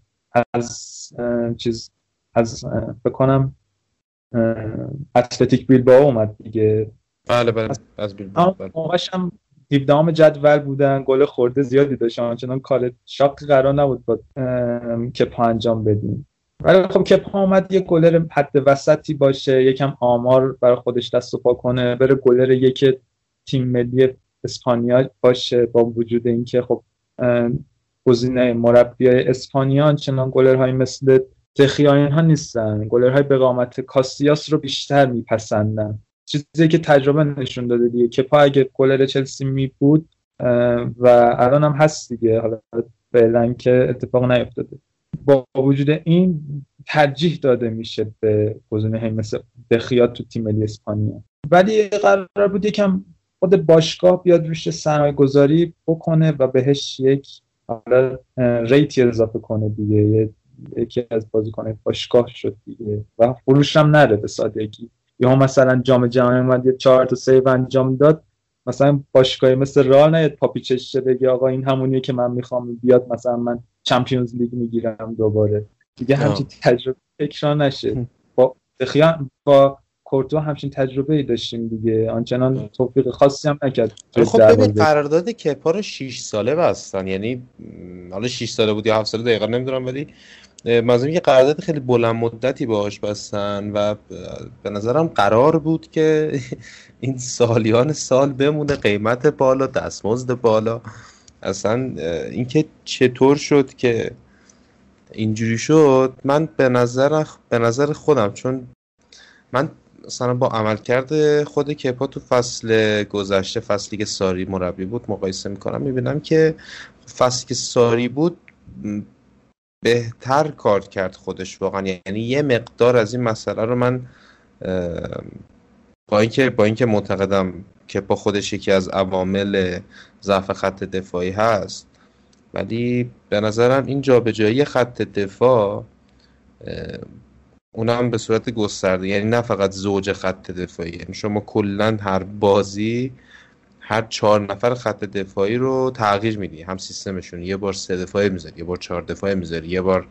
از چیز از بکنم اتلتیک بیلبائو اومد دیگه. بله بله از بیلبائو بله. موقعش هم 17 جدول بودن گل خورده زیادی داشت. آنچنان کار شاق قرار نبود با کپا انجام بدیم. ولی خب کپا اومد یه گلر حد وسطی باشه یکم آمار برای خودش دست و پا کنه بره گلر یک تیم ملی اسپانیا باشه با وجود اینکه خب گزینه مربی اسپانیا چنان گلرهای مثل دخیا اینها نیستن. گلرهای به قامت کاسیاس رو بیشتر میپسندن. چیزی که تجربه نشون داده دیگه که اگه گلر چلسی می بود و الان هم هست دیگه حالا فعلا که اتفاق نیفتاده. با وجود این ترجیح داده میشه به گزینه مثل دخیا تو تیم ملی اسپانیا. ولی قرار بود یکم خود باشگاه بیاد روش سرمایه گذاری بکنه و بهش یک حالا rate ی اضافه کنه دیگه. یکی از بازیکن باشگاه شد دیگه و فروش هم نره به سادگی. یا مثلا جام جهانی اومد یه چهار تا save انجام داد. مثلا باشگاهی مثل رئال نیاد پاپیچش بگه آقا این همونیه که من می‌خوام بیاد مثلا من Champions League می‌گیرم دوباره. دیگه همچین تجربه تکرار نشه. با با کورتو همچین تجربه ای داشتیم دیگه. آنچنان توفیق خاصی هم نکرد خب ببین قرارداد کپا رو 6 ساله بستن. یعنی حالا 6 ساله بود یا 7 ساله دقیقا نمی‌دونم ولی منظورم یه قرارداد خیلی بلند مدتی باهاش بستن و به نظرم قرار بود که این سالیان سال بمونه قیمت بالا دستمزد بالا. اصلا اینکه چطور شد که اینجوری شد من به نظر به نظر خودم چون من مثلا با عملکرد خود کپا تو فصل گذشته فصلی که ساری مربی بود مقایسه می‌کنم می‌بینم که فصلی که ساری بود بهتر کار کرد خودش واقعا. یعنی یه مقدار از این مسئله رو من با اینکه با اینکه معتقدم که با خودش یکی از عوامل ضعف خط دفاعی هست ولی به نظرم این جابجایی خط دفاع اونم به صورت گسترده. یعنی نه فقط زوج خط دفاعی. یعنی شما کلا هر بازی هر چهار نفر خط دفاعی رو تغییر میدی. هم سیستمشون. یه بار سه دفاعی می‌ذاری یه بار چهار دفاعی می‌ذاری یه بار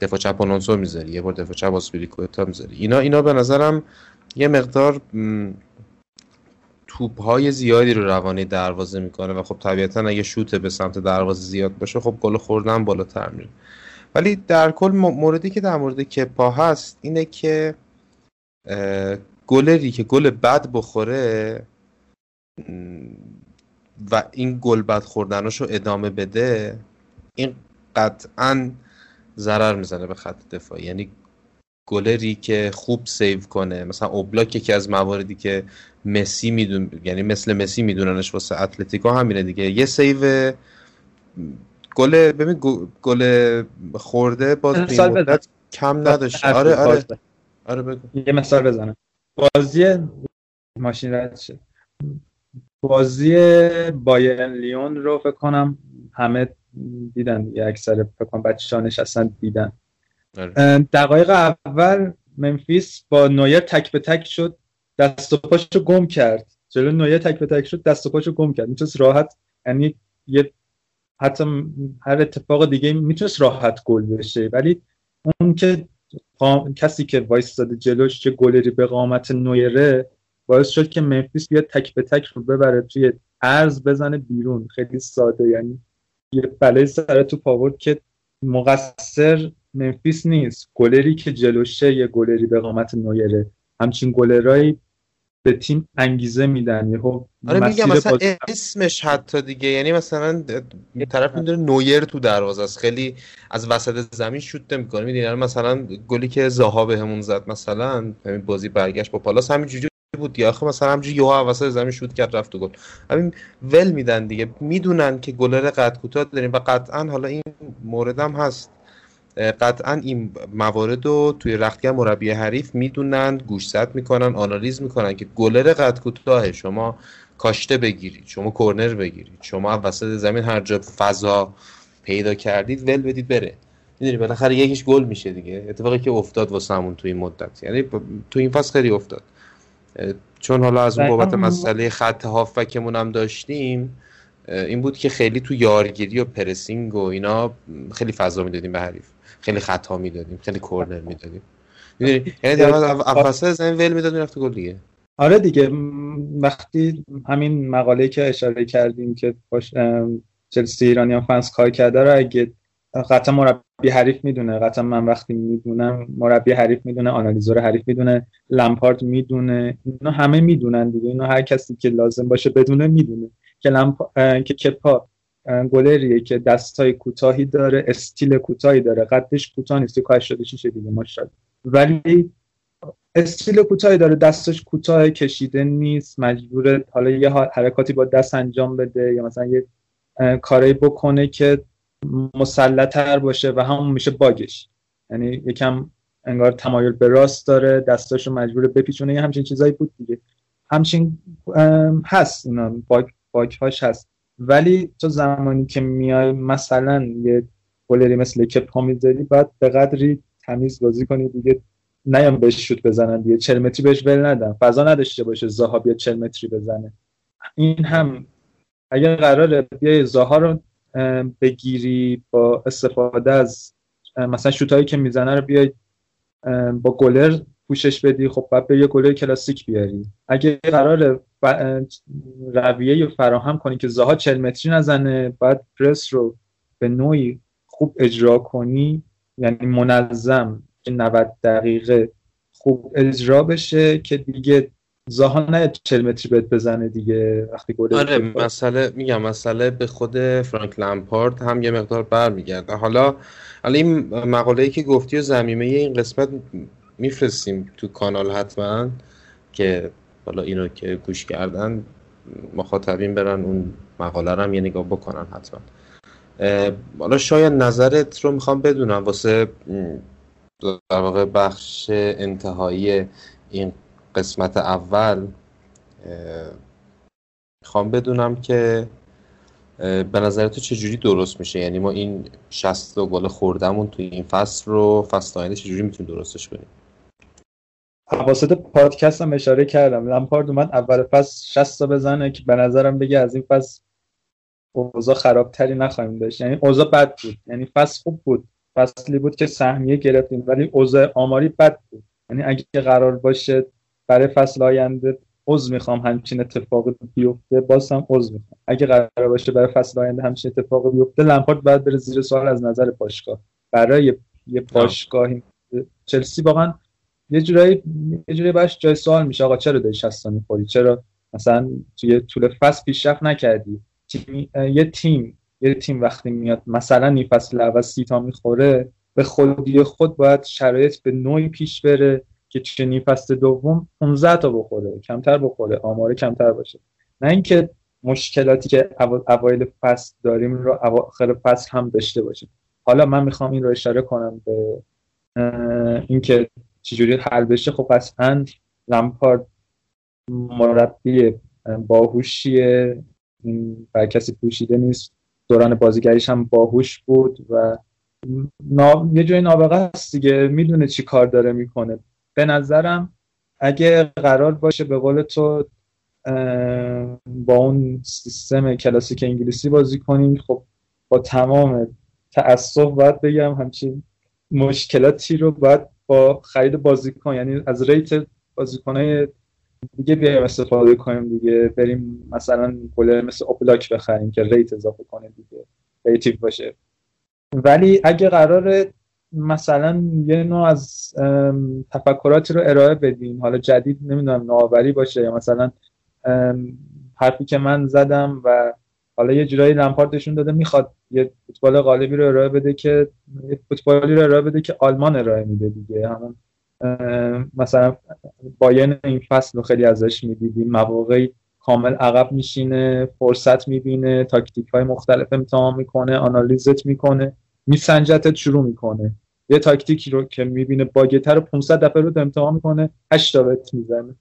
دفاع چپ آلونسو می‌ذاری یه بار دفاع چپ آسپیلیکوتا می‌ذاری. اینا اینا به نظرم یه مقدار توپ های زیادی رو روانه دروازه می‌کنه و خب طبیعتا اگه شوت به سمت دروازه زیاد باشه خب گل خوردن بالاتر میره. ولی در کل موردی که در مورد کپا هست اینه که گلری که گل بد بخوره و این گل بد خوردنش رو ادامه بده این قطعا ضرر می‌زنه به خط دفاعی. یعنی گلری که خوب save کنه مثلا اوبلاک یکی از مواردی که مسی میدون یعنی مثل مسی میدوننش واسه اتلتیکو همینه دیگه. یه save گل ببین گل خورده باز کم نداشت. آره آره. آره بگو. یه مثال بزنم. بازی ماشین رد شد. بازی بایرن لیون رو فکر کنم همه دیدن دیگه. اکثر فکر کنم بچه ها نشستن دیدن. آره. دقایق اول منفیس با نویر تک به تک شد. دست و پاشو گم کرد. جلو نویر تک به تک شد دست و پاشو گم کرد. می‌تونست راحت یعنی یه حتی هر اتفاق دیگه می‌تونست راحت گل بشه. ولی اون که کسی که وایستاده جلوش چه گلری به قامت نویره باعث شد که منفیس بیاد تک به تک رو ببره توی ارز بزنه بیرون. خیلی ساده. یعنی یه بله سر تو پاورد که مقصر منفیس نیست. گلری که جلوشه یه گلری به قامت نویره. همچین گلرایی به تیم انگیزه میدن یهو آره میگم مثلا اسمش حتی دیگه یعنی مثلا طرف می‌دونه نویر تو دروازه است خیلی از وسط زمین شوت نمی‌کنه. می‌دونی؟ مثلا گلی که زاها بهمون زد مثلا همین بازی برگشت با پالاس همینجوری بود یا آخه مثلا همینجوری یهو وسط زمین شوت کرد رفت تو گل. همین ول میدن دیگه. می‌دونن که گلر قد کوتاه داریم و قطعا حالا این موردم هست. قطعا این موارد رو توی رختگر مربی حریف می‌دونن گوشزد می‌کنن آنالیز می‌کنن که گلر قد کوتاه شما کاشته بگیرید شما کرنر بگیرید شما وسط زمین هر جا فضا پیدا کردید ول بدید بره. می‌دونی بالاخره یکیش گل میشه دیگه. اتفاقی که افتاد واسه همون توی این مدت. یعنی تو این فصل خیلی افتاد. چون حالا از اون بابت مسئله خط هافکمون هم داشتیم این بود که خیلی تو یارگیری و پرسینگ و اینا خیلی فضا می‌دادیم به حریف. خیلی خطا می‌دادیم خیلی کورنر می‌دادیم. می‌دونی؟ یعنی افاسه زمین ول می‌داد می‌رفت گل دیگه. آره دیگه وقتی همین مقاله که اشاره کردیم که باش چلسی ایرانیان فنس کار کرده رو اگه قطعا مربی حریف می‌دونه قطعا من وقتی می‌دونم مربی حریف می‌دونه آنالیزور حریف می‌دونه لمپارد می‌دونه اینا همه می‌دونن دیگه اینا هر کسی که لازم باشه بدونه می‌دونه. که لمپ... که کپا گلریه که دستای کوتاهی داره استیل کوتاهی داره. قدش کوتاه نیست که 86 دیگه ماشاءالله. ولی استیل کوتاهی داره دستش کوتاه کشیده نیست مجبور حالا یه حرکاتی با دست انجام بده یا مثلا یه کاری بکنه که مسلطتر باشه و همون میشه باگش. یعنی یکم انگار تمایل به راست داره دستاشو مجبور بپیچونه. یه همچین چیزایی بود دیگه. همچین هست اینا باگ, باگ هاش هست. ولی تو زمانی که میای مثلا یه گلری مثل کپا می‌ذاری باید به قدری تمیز بازی کنی دیگه. نیام بهش شوت بزنن دیگه. 40 متری بهش ول ندن فضا نداشته باشه زاها بیا 40 متری بزنه. این هم اگر قراره بیای زاها رو بگیری با استفاده از مثلا شوتایی که می‌زنه رو بیای با گلر پوشش بدی خب بعد به یه گلر کلاسیک بیاری. اگه قرار رویه رو فراهم کنی که زها 40 متری نزنه بعد پرس رو به نوعی خوب اجرا کنی یعنی منظم که 90 دقیقه خوب اجرا بشه که دیگه زها نه 40 متری بهت بزنه دیگه وقتی گل آره مسئله میگم مسئله به خود فرانک لمپارد هم یه مقدار برمیگرده. حالا حالا این مقاله ای که گفتی و زمینه این قسمت میفرستیم تو کانال حتما که حالا اینو که گوش کردن مخاطبین برن اون مقاله رو هم یه نگاه بکنن حتما. حالا شاید نظرت رو می‌خوام بدونم واسه در واقع بخش انتهایی این قسمت اول می‌خوام بدونم که به نظر تو چجوری درست میشه؟ یعنی ما این 60 گل خوردمون توی این فصل رو فصل آینده چجوری می‌تونیم درستش کنیم؟ واسط پادکست هم اشاره کردم. لمپارد اومد اول فصل 60 تا بزنه که به نظرم بگه از این فصل اوضاع خرابتری نخواهیم داشت. یعنی اوضاع بد بود. یعنی فصل خوب بود. فصلی بود که سهمیه گرفتیم ولی اوضاع آماری بد بود. یعنی اگه قرار باشه برای فصل آینده عضو می‌خوام همچین اتفاقی بیفته باز هم عضو می‌خوام. اگه قرار باشه برای فصل آینده همچین اتفاقی بیفته لمپارد باید بره زیر سوال از نظر باشگاه. برای یه باشگاهی چلسی واقعا یه جورایی یه جورایی باش جای سوال میشه. آقا چرا داری 60 می‌خوری؟ چرا مثلا توی طول فصل پیشرفت نکردی؟ یه تیم یه تیم وقتی میاد مثلا این فصل اول سی تا می‌خوره به خودی خود باید شرایط به نوعی پیش بره که چه فصل دوم 15 تا بخوره. کمتر بخوره. آماره کمتر باشه. نه اینکه مشکلاتی که اوایل فصل داریم رو اواخر فصل هم داشته باشیم. حالا من می‌خوام این رو اشاره کنم به اینکه چجوری حل بشه؟ خب قطعا لمپارد مربی باهوشیه. بر کسی پوشیده نیست. دوران بازیگریش هم باهوش بود و یه جای نابغه است دیگه. می‌دونه چی کار داره می‌کنه. به نظرم اگه قرار باشه به قول تو با اون سیستم کلاسیک انگلیسی بازی کنیم خب با تمام تأسف باید بگم همچین مشکلاتی رو باید با خرید بازیکن یعنی از ریت بازیکنهای دیگه بیایم استفاده کنیم دیگه. بریم مثلا گلر مثل اوبلاک بخریم که ریت اضافه کنه دیگه. ریتیو باشه. ولی اگه قرار مثلا یه نوع از تفکراتی رو ارائه بدیم حالا جدید نمی‌دونم نوآوری باشه یا مثلا حرفی که من زدم و حالا یه جورایی لمپاردشون داده می‌خواد یه فوتبال غالبی رو ارائه بده که یه فوتبالی رو ارائه بده که آلمان ارائه میده دیگه. همون مثلا بایرن این فصل رو خیلی ازش می‌دیدیم. مواقعی کامل عقب میشینه فرصت می‌بینه تاکتیک های مختلف امتحان می‌کنه آنالیزت می‌کنه میسنجتت شروع می‌کنه. یه تاکتیکی رو که می‌بینه باگتر رو 500 دفعه رو امتحان می‌کنه 8 تا می‌زنه.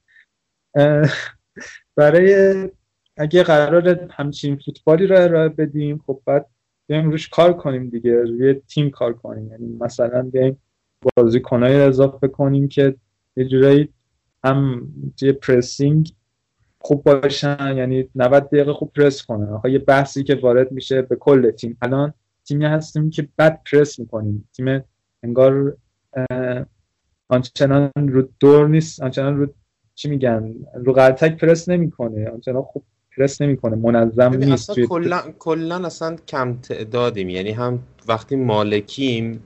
برای اگه قرار همچین فوتبالی رو ارائه بدیم خب بعد بیایم روش کار کنیم دیگه روی تیم کار کنیم. یعنی مثلا بیایم بازیکنای اضافه کنیم که یه جورایی هم توی پرسینگ خوب باشن یعنی 90 دقیقه خوب پرس کنن. یه بحثی که وارد میشه به کل تیم. الان تیمی هستیم که بد پرس می‌کنیم. تیم انگار آنچنان رو دور نیست آنچنان رو چی میگن رو قرتک پرس نمی‌کنه. آنچنان خوب پرس نمی‌کنه منظم نیست اصلا کلا اصلا کم تعدادیم. یعنی هم وقتی مالکیم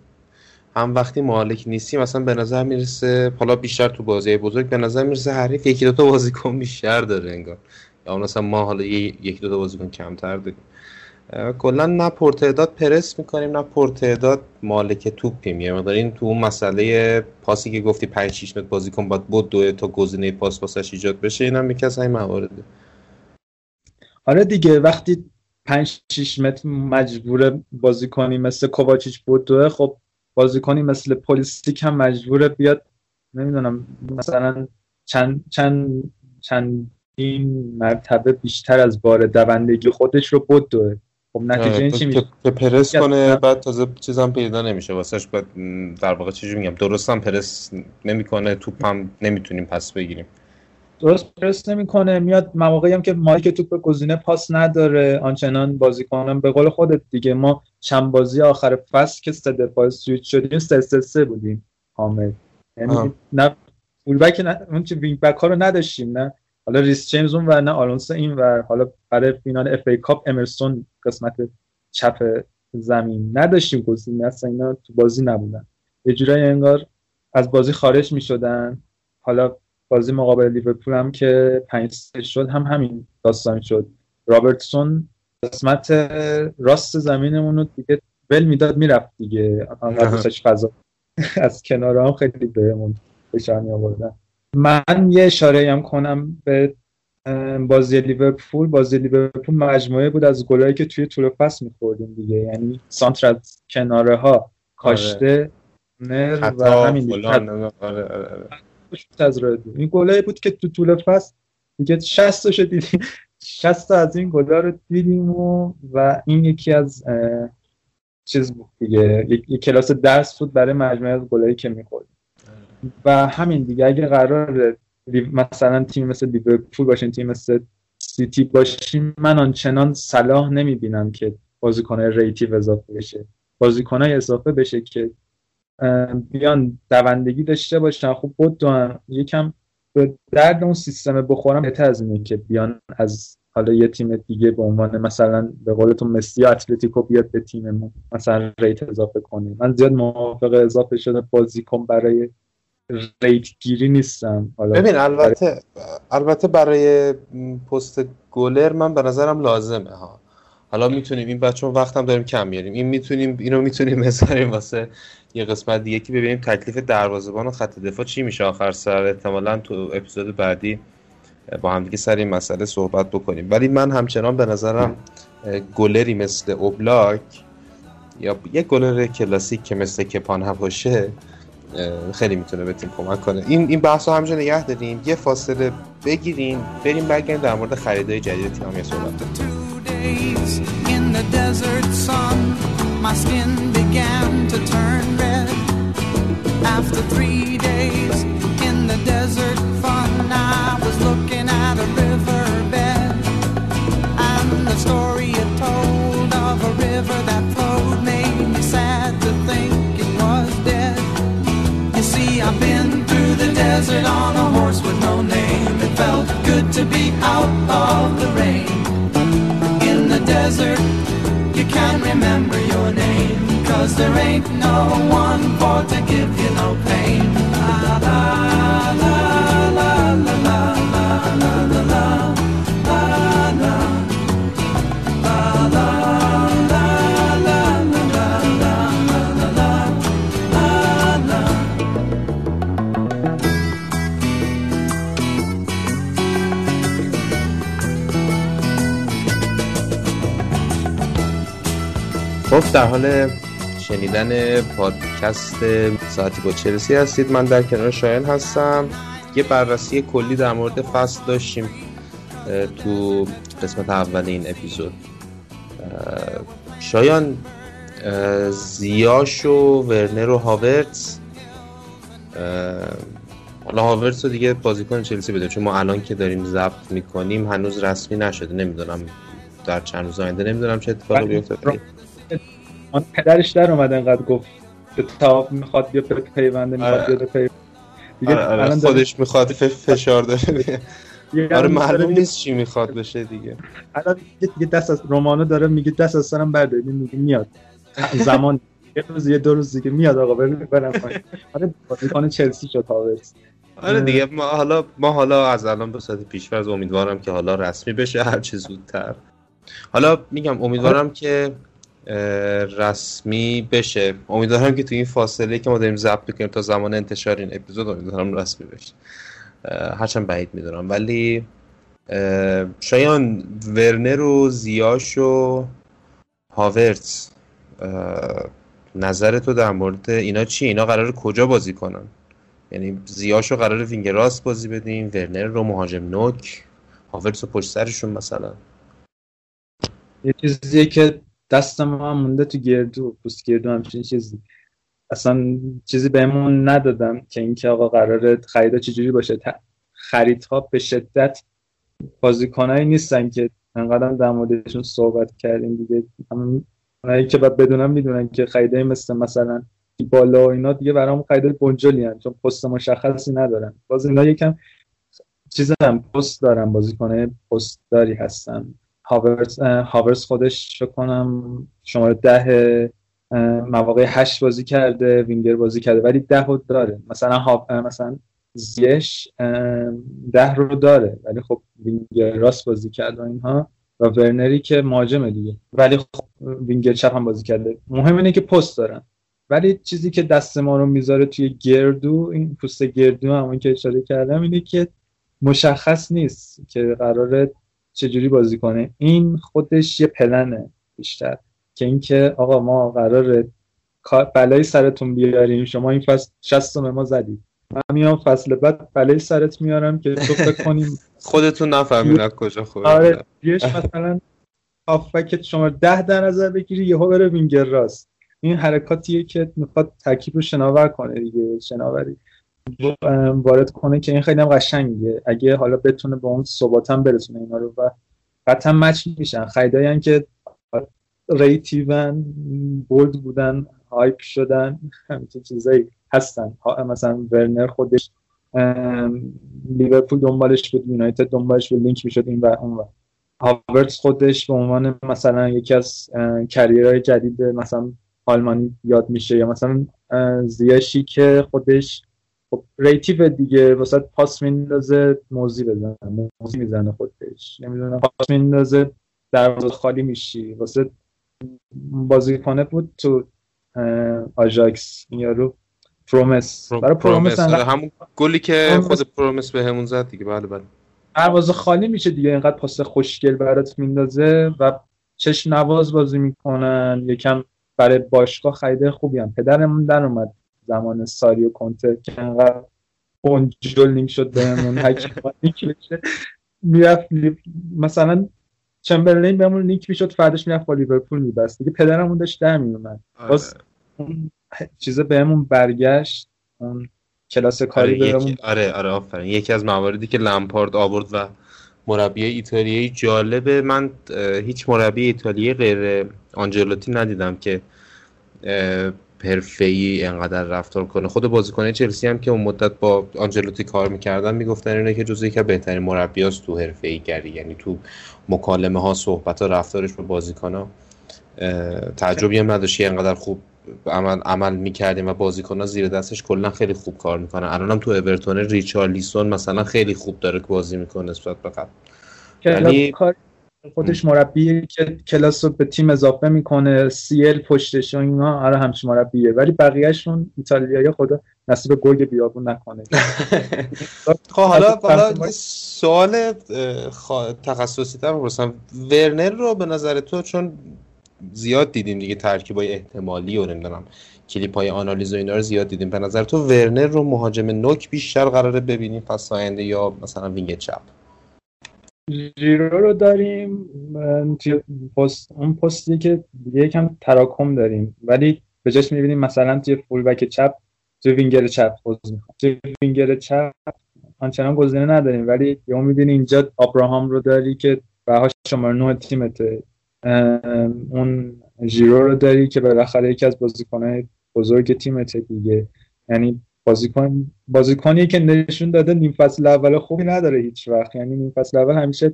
هم وقتی مالک نیستیم مثلا به نظر می‌رسه حالا بیشتر تو بازی بزرگ به نظر می‌رسه حریف یکی دوتا بازیکن بیشتر داره انگار. یا مثلا ما حالا یکی دوتا بازیکن کمتر داریم. کلا نه پرتعداد پرس می‌کنیم نه پرتعداد مالک توپیم. یعنی مقدار تو اون مسئله پاسی که گفتی 5 6 متر بازیکن باید بود دو تا گزینه پاس پاسش ایجاد بشه اینم یکی از این موارده آره دیگه وقتی 5 6 متر مجبور بازی کنی مثل کوواچیچ بود خب بازیکنی مثل پلیستیک هم مجبوره بیاد نمی‌دونم مثلا چند چند چند این مرتبه بیشتر از بار دوندگی خودش رو بود خب نتیجه این چی میشه؟ که پرس کنه بعد تازه چیزم پیدا نمیشه. واسهش بعد در واقع چیزی میگم؟ درست هم پرس نمی‌کنه توپ هم نمی‌تونیم پس بگیریم. درست پرس نمی‌کنه. میاد مواقعی هم که مالک توپ گزینه پاس نداره. آنچنان بازی کنم به قول خودت دیگه ما چند بازی آخر فصل که سه دفاع سویت شدیم سه سه سه بودیم. حامد. یعنی نه full back نه اون چه wing back ها رو نداشتیم نه. حالا ریس جیمز اون و نه آلونسو این و حالا برای فینال FA Cup امرسون قسمت چپ زمین نداشتیم گزینه اصلا اینا تو بازی نبودن. یه جورایی انگار از بازی خارج می شدن حالا بازی مقابل لیورپول هم که پنج شد هم همین داستان شد. رابرتسون قسمت راست زمینمون رو دیگه ول می‌داد می‌رفت دیگه. فضا از کنار هم خیلی بهمون فشار می آوردن من یه اشاره هم کنم به بازی لیورپول. بازی لیورپول مجموعه بود از گلایی که توی طول فصل میخوردیم دیگه. یعنی سانتر از کناره ها کاشته نر و همین از این گلایی بود که تو طول فصل دیگه 60 تا دیدیم. 60 تا از این گلا رو دیدیم و, و این یکی از چیز بود دیگه. یک کلاس درس بود برای مجموعه از گلایی که می‌خورد و همین دیگه. اگه قرار مثلا تیم مثل لیورپول باشین تیم مثل سیتی باشین من آنچنان صلاح نمی‌بینم که بازیکنهای ریتیو اضافه بشه. بازیکنهای اضافه بشه که بیان دوندگی داشته باشن. خوب بود یکم به درد اون سیستم بخورم بهتر از اینه که بیان از حالا یه تیم دیگه به عنوان مثلا به قولتون مسی یا اتلتیکو بیاد به تیممون مثلا rate اضافه کنه. من زیاد موافق اضافه شده بازیکن برای rate گیری نیستم. حالا ببین البته برای... البته برای پست گلر من به نظرم لازمه ها. حالا می‌تونیم این بچه وقتم داریم کم میاریم این می‌تونیم اینو می‌تونیم بذاریم واسه یه قسمت دیگه که ببینیم تکلیف دروازه‌بان و خط دفاع چی میشه آخر سر. احتمالا تو اپیزود بعدی با هم دیگه سر این مسئله صحبت بکنیم. ولی من همچنان به نظرم گلری مثل اوبلاک یا یه گلر کلاسیک که مثل کپان باشه خیلی می‌تونه به تیم کمک کنه. این این بحث رو همینجا نگه داریم. یه فاصله بگیریم بریم برگردیم در مورد خریدای جدید تیم to turn red after three days in the desert fun. I was looking at a riverbed and the story it told of a river that flowed made me sad to think it was dead. You see, I've been through the desert on a horse with no name. It felt good to be out of the rain in the desert. You can't remember your name. Cause there ain't no one for to give you no pain. La la la la la la la la la la la خب در حال شنیدن پادکست ساعتی با چلسی هستید. من در کنار شایان هستم. یه بررسی کلی در مورد فصل داشتیم تو قسمت اول این اپیزود. شایان زیاش و ورنر و هاورتس حالا هاورتس رو دیگه بازیکن چلسی بده چون ما الان که داریم ضبط می‌کنیم هنوز رسمی نشده. نمی‌دونم در چند روز آینده نمی‌دونم چه اتفاقی بیفته آن پدرش در اومد انقدر گفت به تاب می‌خواد بیا پیونده می‌خواد آره. بیا پیونده. دیگه آره آره. خودش می‌خواد فشار داره آره معلوم نیست چی می‌خواد بشه دیگه. الان دیگه دست از رومانو داره میگه دست از سرم بردارید میگه میاد. زمان یه روز یه دو روز دیگه میاد آقا برم پایین. آره بازیکن چلسی شد هاورتس آره دیگه ما حالا ما حالا از الان به صورت پیش‌فرض امیدوارم که حالا رسمی بشه هر چه زودتر. حالا میگم امیدوارم که رسمی بشه. امیدوارم که تو این فاصله که ما داریم ضبط می‌کنیم تا زمان انتشار این اپیزود امیدوارم رسمی بشه. هرچند بعید میدارم ولی شایان ورنر و زیاش و هاورتس نظر تو در مورد اینا چی؟ اینا قرار کجا بازی کنن؟ یعنی زیاش رو قرار وینگ راست بازی بدیم ورنر رو مهاجم نوک هاورتس رو پشت سرشون مثلا. یه چیزیه که دست ما هم مونده تو گردو پوست گردو همچین چیزی. اصلا چیزی بهمون ندادم که اینکه آقا قراره خریدا چجوری باشه. خریدها به شدت بازیکنایی نیستن که انقدر در موردشون صحبت کردیم دیگه. اونایی که باید بدونم می‌دونن که خریدای مثل مثلا بالا و اینا دیگه برام خریدای بنجلی هن. چون پست مشخصی ندارن. باز اینا یکم چیز هم پست دارن. بازیکنای پست داری هستن. هاورز هاورز خودش فکر کنم شماره ده مواقع هشت بازی کرده وینگر بازی کرده ولی ده رو داره. مثلا ها مثلا زیش ده رو داره ولی خب وینگر راست بازی کرده اینها. و ورنری که مهاجمه دیگه. ولی خب وینگر چپ هم بازی کرده. مهم اینه که پست دارن. ولی چیزی که دست ما رو می‌ذاره توی گردو این پوست گردو همون که اشاره کردم اینه که مشخص نیست که قراره چجوری بازی کنه؟ این خودش یه پلنه بیشتر. که اینکه آقا ما قرار بلای سرتون بیاریم. شما این فصل 60 ما زدید من میام فصل بعد بلای سرت میارم که تو فکر کنیم خودتون نفهمین کجا خوبه آره مثلا هافبک شما ده در نظر بگیری یهو بره وینگر راست. این حرکاتیه که می‌خواد ترکیب رو شناور کنه دیگه شناوری. وارد کنه که این خیلی هم قشنگه اگه حالا بتونه به اون ثبات هم برسونه اینا رو و قطعا match میشن. خریدایی که ریتیون bold بودن hype شدن همچین چیزایی هستن. مثلا ورنر خودش لیورپول دنبالش بود یونایتد دنبالش بود لینک می‌شد این و اون و. هاورتس خودش به عنوان مثلا یکی از career های جدید مثلا آلمانی یاد میشه یا مثلا زیاشی که خودش خب creative دیگه واسه پاس میندازه موزی بزنه. موزی می‌زنه خودش. نمی‌دونم. پاس میندازه دروازه خالی میشی. واسه بازیکنه بود تو آژاکس. یارو پرومس. برای پرومس همون گلی که خود پرومس به همون زد دیگه. بله بله. دروازه خالی میشه دیگه. اینقدر پاس خوشگل برات میندازه و چش نواز بازی می‌کنن. یکم برای باشگاه خریده خوبی هم. پدرمون در اومد. زمان ساریو کنته که انقدر بنجل نیم شد بهمون حکیم می‌رفت مثلا چمبرلین بهمون نیک می‌شد فرداش می‌رفت با لیورپول میبست. دیگه پدرمون داشت در میومد آره. باز اون چیزه بهمون برگشت اون کلاس کاری آره بهمون. آره آره آفرین. یکی از مواردی که لمپارد آورد و مربی ایتالیایی جالبه. من هیچ مربی ایتالیایی غیر آنجلوتی ندیدم که حرفه‌ای انقدر رفتار کنه. خود بازیکن چلسی هم که اون مدت با آنجلوتی کار می‌کردن می‌گفتن اینه که جزو یکی بهترین مربیاست تو حرفه‌ای گری یعنی تو مکالمه ها صحبت ها رفتارش با بازیکن ها تعجبی هم نداشتی انقدر خوب عمل, عمل می‌کردیم و بازیکن ها زیر دستش کلا خیلی خوب کار می‌کنن. الان هم تو اورتون ریچارلیسون مثلا خیلی خوب داره بازی می‌کنه نسبت به قبل. یعنی خودش مربی که کلاس رو به تیم اضافه می‌کنه سیل پشتش و اینا آره همچین مربیه. ولی بقیهشون ایتالیایی خدا نصیب گرگ بیابون نکنه. خب حالا حالا سوال تخصصی تر بپرسم. ورنر رو به نظر تو چون زیاد دیدیم دیگه ترکیبای احتمالی و نمی‌دونم کلیپ های آنالیز و اینا رو زیاد دیدیم. به نظر تو ورنر رو مهاجم نوک بیشتر قراره ببینیم پس آینده یا مثلا wing چپ؟ جیرو رو داریم پست اون پستی که یکم تراکم داریم. ولی به جاش می‌بینیم مثلا توی فول بک چپ توی وینگر چپ توی وینگر چپ آنچنان گزینه نداریم ولی یهو می‌بینی اینجا ابراهام رو داری که بهاش شماره 9 تیمته. اون جیرو رو داری که بالاخره یکی از بازیکنهای بزرگ تیمته دیگه. یعنی بازیکن بازیکنی که نشون داده نیم فصل اول خوبی نداره هیچ وقت. یعنی نیم فصل اول همیشه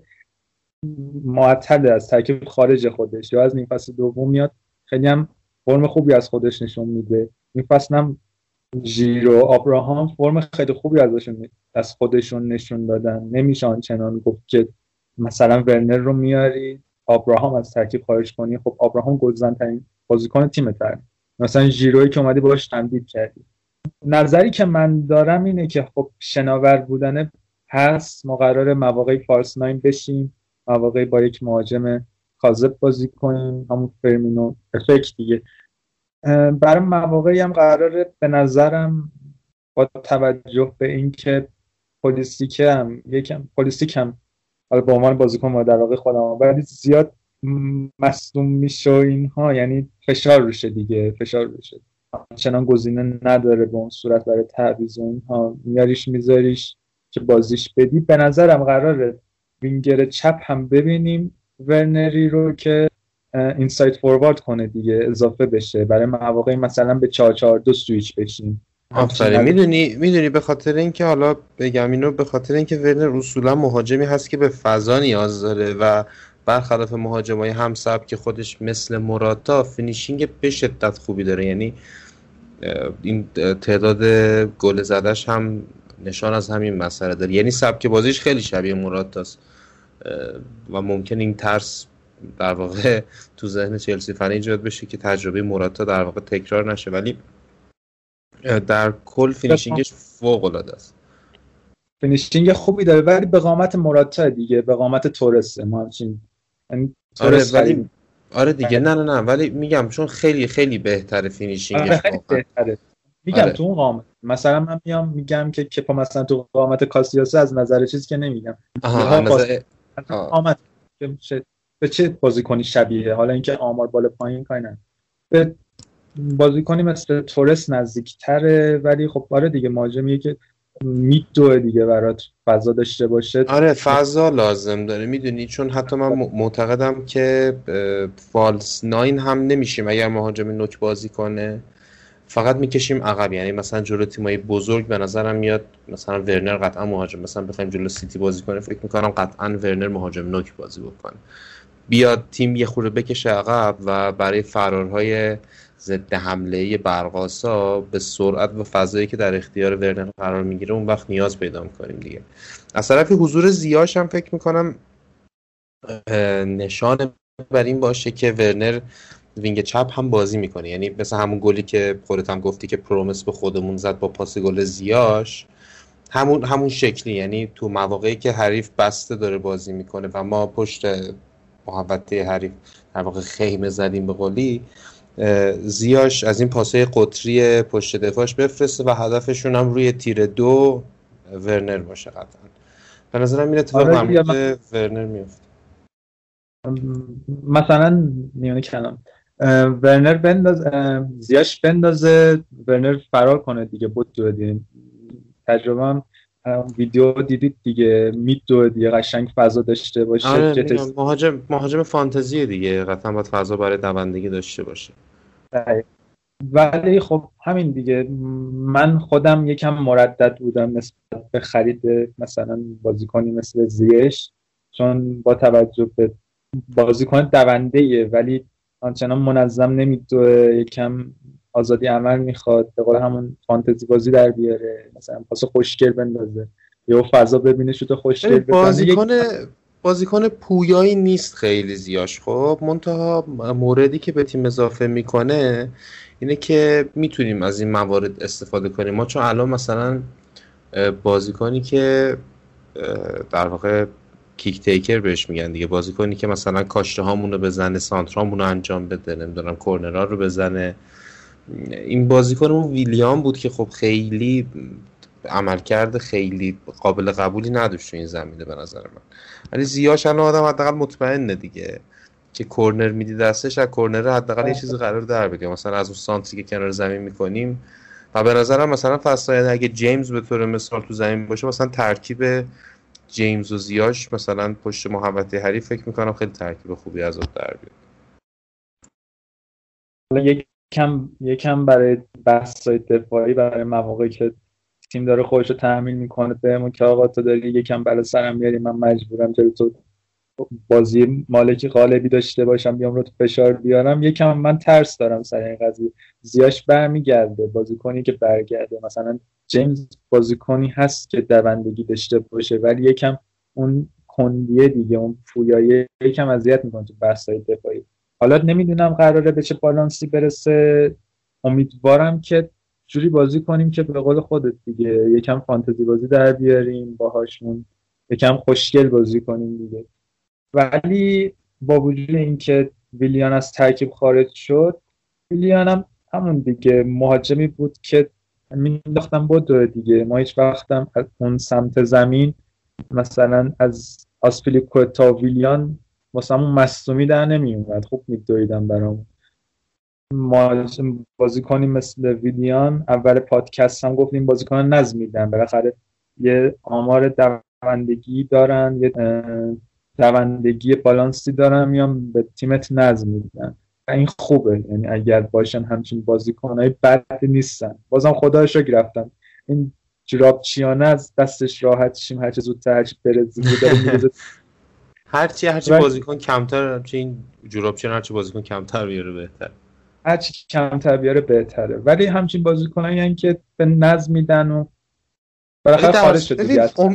معطل از ترکیب خارج خودش. یا از نیم فصل دوم میاد خیلی هم فرم خوبی از خودش نشون میده. این فصل هم ژیرو آبراهام فرم خیلی خوبی ازشون از خودشون نشون دادن. نمیشه آنچنان گفت که مثلا ورنر رو میاری آبراهام از ترکیب خارج کنی. خب آبراهام گلزن ترین بازیکن تیم تر. مثلا ژیروی که اومدی باش تمدید کردی. نظری که من دارم اینه که خب شناور بودن هست ما قرار مواقعی فارس ناین بشیم مواقعی با یک مهاجم کاذب بازی کنیم همون فرمینو افکت دیگه. برای مواقعی هم قراره به نظرم با توجه به اینکه پلیستیک هم یکم پلیستیک هم حالا به عنوان بازیکن ما در واقع خودم ولی زیاد مصدوم میشه اینها یعنی فشار روشه دیگه فشار روشه. چنان گزینه نداره به اون صورت برای تعویض و اینها. میاریش میذاریش که بازیش بدی. به نظرم قراره وینگر چپ هم ببینیم. ورنری رو که inside forward کنه دیگه اضافه بشه. برای مواقعی مثلا به 442 سویچ بشیم آفرین. می‌دونی می‌دونی به خاطر اینکه حالا بگم اینو به خاطر اینکه ورنر اصولا مهاجمی هست که به فضا نیاز داره و برخلاف مهاجمای همسب که خودش مثل مراتا finishing به شدت خوبی داره. یعنی این تعداد گل زدش هم نشان از همین مسئله داره. یعنی سبک بازیش خیلی شبیه مراتاست. و ممکن این ترس در واقع تو ذهن چلسی فنی ایجاد بشه که تجربه مراتا در واقع تکرار نشه. ولی در کل finishing ش فوق العاده است. finishing خوبی داره ولی به قامت مراتا دیگه به قامت تورسه. ما همچین آره ولی آره دیگه. نه نه نه. ولی میگم چون خیلی خیلی بهتره finishing ش آره خیلی بهتره. میگم آره. تو اون قامت مثلا من میام میگم که که مثلا تو قامت کاسیاسه از نظر چیزی که نمیگم. آها نظر... قامت به چه بازیکنی شبیه؟ حالا اینکه آمار بالا پایین کاری نه. به بازیکنی مثل تورس نزدیکتره ولی خب آره دیگه مهاجمیه که میدوه دیگه برات فضا داشته باشه. آره فضا لازم داره. می‌دونی؟ چون حتی من معتقدم که فالس ناین هم نمیشیم اگر مهاجم نوک بازی کنه. فقط می‌کشیم عقب. یعنی مثلا جلو تیمای بزرگ به نظرم میاد مثلا ورنر قطعا مهاجم. مثلا بخوایم جلو سیتی بازی کنه فکر می‌کنم قطعا ورنر مهاجم نوک بازی بکنه. بیاد تیم یه خورده بکشه عقب و برای فرارهای ضد حمله برقاسا به سرعت و فضایی که در اختیار ورنر قرار می‌گیره اون وقت نیاز پیدا می‌کنیم دیگه. از طرفی حضور زیاش هم فکر می‌کنم نشان بر این باشه که ورنر wing چپ هم بازی می‌کنه. یعنی مثل همون گلی که خودت هم گفتی که پرومس به خودمون زد با پاس گل زیاش همون همون شکلی. یعنی تو مواقعی که حریف بسته داره بازی می‌کنه و ما پشت محوطه حریف در واقع خیمه زدیم به قولی زیاش از این پاسه قطری پشت دفاعش بفرسته و هدفشون هم روی تیر دو ورنر باشه قطعا. به نظرم این اتفاق آره ورنر میفته مثلا میونه کلام. ورنر بنداز زیاش بندازه ورنر فرار کنه دیگه بود دو دیم تجربه هم ویدیو دیدید دیگه. مید دو دیگه قشنگ فضا داشته باشه. آره مهاجم مهاجم فانتزی دیگه. قطعا باید فضا برای دوندگی داشته باشه. ولی خب همین دیگه. من خودم یکم مردد بودم نسبت به خرید مثلا بازیکنی مثل زیش چون با توجه به بازیکن دونده ایه. ولی آنچنان منظم نمیدوه. یکم آزادی عمل می‌خواد به قول همون فانتزی بازی در بیاره مثلا پاس خوشگل بندازه. یا فضا ببینه شده خوشگل بازیکن بازیکن پویایی نیست خیلی زیاش. خب منتها موردی که به تیم اضافه می‌کنه اینه که می‌تونیم از این موارد استفاده کنیم. ما چون الان مثلا بازیکنی که در واقع کیک تیکر بهش میگن دیگه. بازیکنی که مثلا کاشته هامونو بزنه سانترامونو رو انجام بده نمی‌دونم کورنرا رو بزنه. این بازیکنمون ویلیام بود که خب خیلی عملکرد خیلی قابل قبولی نداشت تو این زمینه به نظر من. ولی زیاش الان آدم حداقل مطمئنه دیگه که کورنر میدی دستش از کورنر حداقل یه چیزی قرار در بگه مثلا از اون سانتری که کنار زمین می‌کنیم. و به نظرم مثلا فصل اگه جیمز به طور مثال تو زمین باشه مثلا ترکیب جیمز و زیاش مثلا پشت محوطه حریف فکر می‌کنم خیلی ترکیب خوبی از در بیاد. یکم یکم برای بحث دفاعی برای مواقعی که تیم داره خودش رو تحمیل می‌کنه بهمون که آقا تو داری یکم برای سرم میاری من مجبورم جلو تو بازی مالکی غالبی داشته باشم بیام رو تو فشار بیارم. یکم من ترس دارم سر این قضیه. زیاش برمیگرده. بازیکنی که برگرده. مثلا جیمز بازیکنی هست که دوندگی داشته باشه ولی یکم اون کندیه دیگه اون پویایی یکم اذیت می‌کنه تو بحث‌های دفاعی. حالا نمی‌دونم قراره به چه بالانسی برسه. امیدوارم که جوری بازی کنیم که به قول خودت دیگه یکم فانتزی بازی در بیاریم باهاشون یکم خوشگل بازی کنیم دیگه. ولی با وجود اینکه ویلیان از ترکیب خارج شد ویلیان هم همون دیگه مهاجمی بود که مینداختم با دیگه. ما هیچ وقتم از اون سمت زمین مثلا از آسپیلیکو تا ویلیان واسه همون مصومی در نمی اومد خوب میدویدم برام. ما بازیکنی مثل ویلیان اول پادکست هم گفتیم بازیکن نظم میدن بالاخره یه آمار دوندگی دارن یه دوندگی بالانسی دارن میان به تیمت نظم میدن این خوبه. یعنی اگر باشن همچین بازیکنهای بد نیستن. بازم خدایش رو گرفتم. این جراب چیانه از دستش راحت شیم. هرچه زودتر هرچی بره هرچی هرچی بازیکن کمتر هرچی این جراب چیانه هرچی بازیکن کمتر بیاره بهتر هرچی کمتر بیاره بهتره. ولی همچین بازیکنایی که به نظم میدن و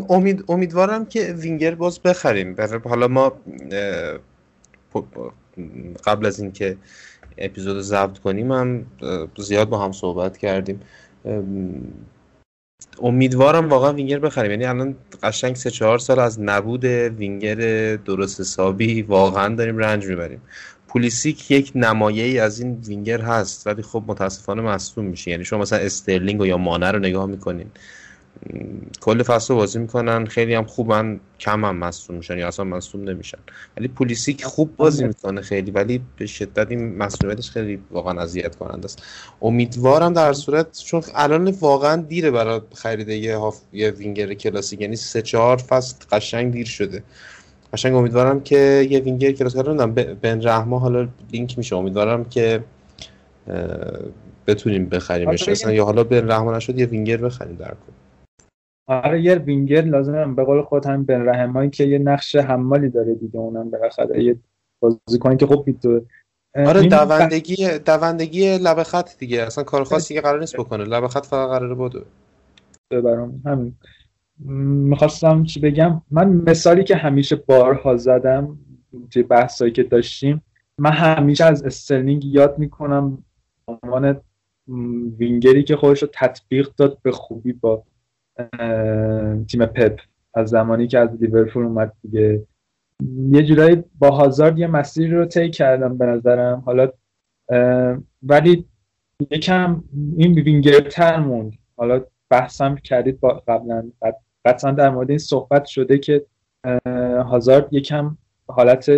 امید امیدوارم که وینگر باز بخریم. حالا ما قبل از اینکه اپیزود ضبط کنیم هم زیاد با هم صحبت کردیم. امیدوارم واقعا وینگر بخریم. یعنی الان قشنگ سه چهار سال از نبود وینگر درست حسابی واقعا داریم رنج می‌بریم. پولیسیک یک نمایه ای از این وینگر هست ولی خب متاسفانه مصدوم میشه. یعنی شما مثلا استرلینگ و یا مانه رو نگاه می‌کنین. کل فصل بازی می‌کنن. خیلی هم خوبن. کم هم مصدوم میشن. یا اصلا مصدوم نمیشن. ولی پولیسیک خوب بازی می‌کنه خیلی. ولی به شدت این مصدومیتش خیلی واقعا اذیت کننده است. امیدوارم در صورت چون الان واقعا دیره برای خرید یه هاف یه وینگر کلاسیک. یعنی سه چهار فصل قشنگ دیر شده. قشنگ امیدوارم که یه وینگر کلاسیک. رو بن رحما حالا لینک میشه. امیدوارم که بتونیم بخریمش. آره، اصلا یا حالا بن رحما نشد یه وینگر بخریم در کن آره یه وینگر لازمه. به قول خود هم بن رحمایی که یه نقش حمالی داره دیگه اونم بالاخره. یه بازیکنی که خوب می‌تونه آره دوندگی دوندگی لب خط دیگه. اصلا کار خاصی که قرار نیست بکنه. لب خط فقط قراره بوده برام همین. می‌خواستم چی بگم؟ من مثالی که همیشه بارها زدم توی بحثایی که داشتیم من همیشه از استرلینگ یاد می‌کنم عنوان وینگری که خودش رو تطبیق داد به خوبی با تیم پپ. از زمانی که از لیورپول اومد دیگه. یه جورایی با هازارد یه مسیری رو طی کردم به نظرم. حالا ولی یکم این وینگرتر موند. حالا بحثم کردید با قبلا. قطعا در مورد این صحبت شده که هازارد یکم حالت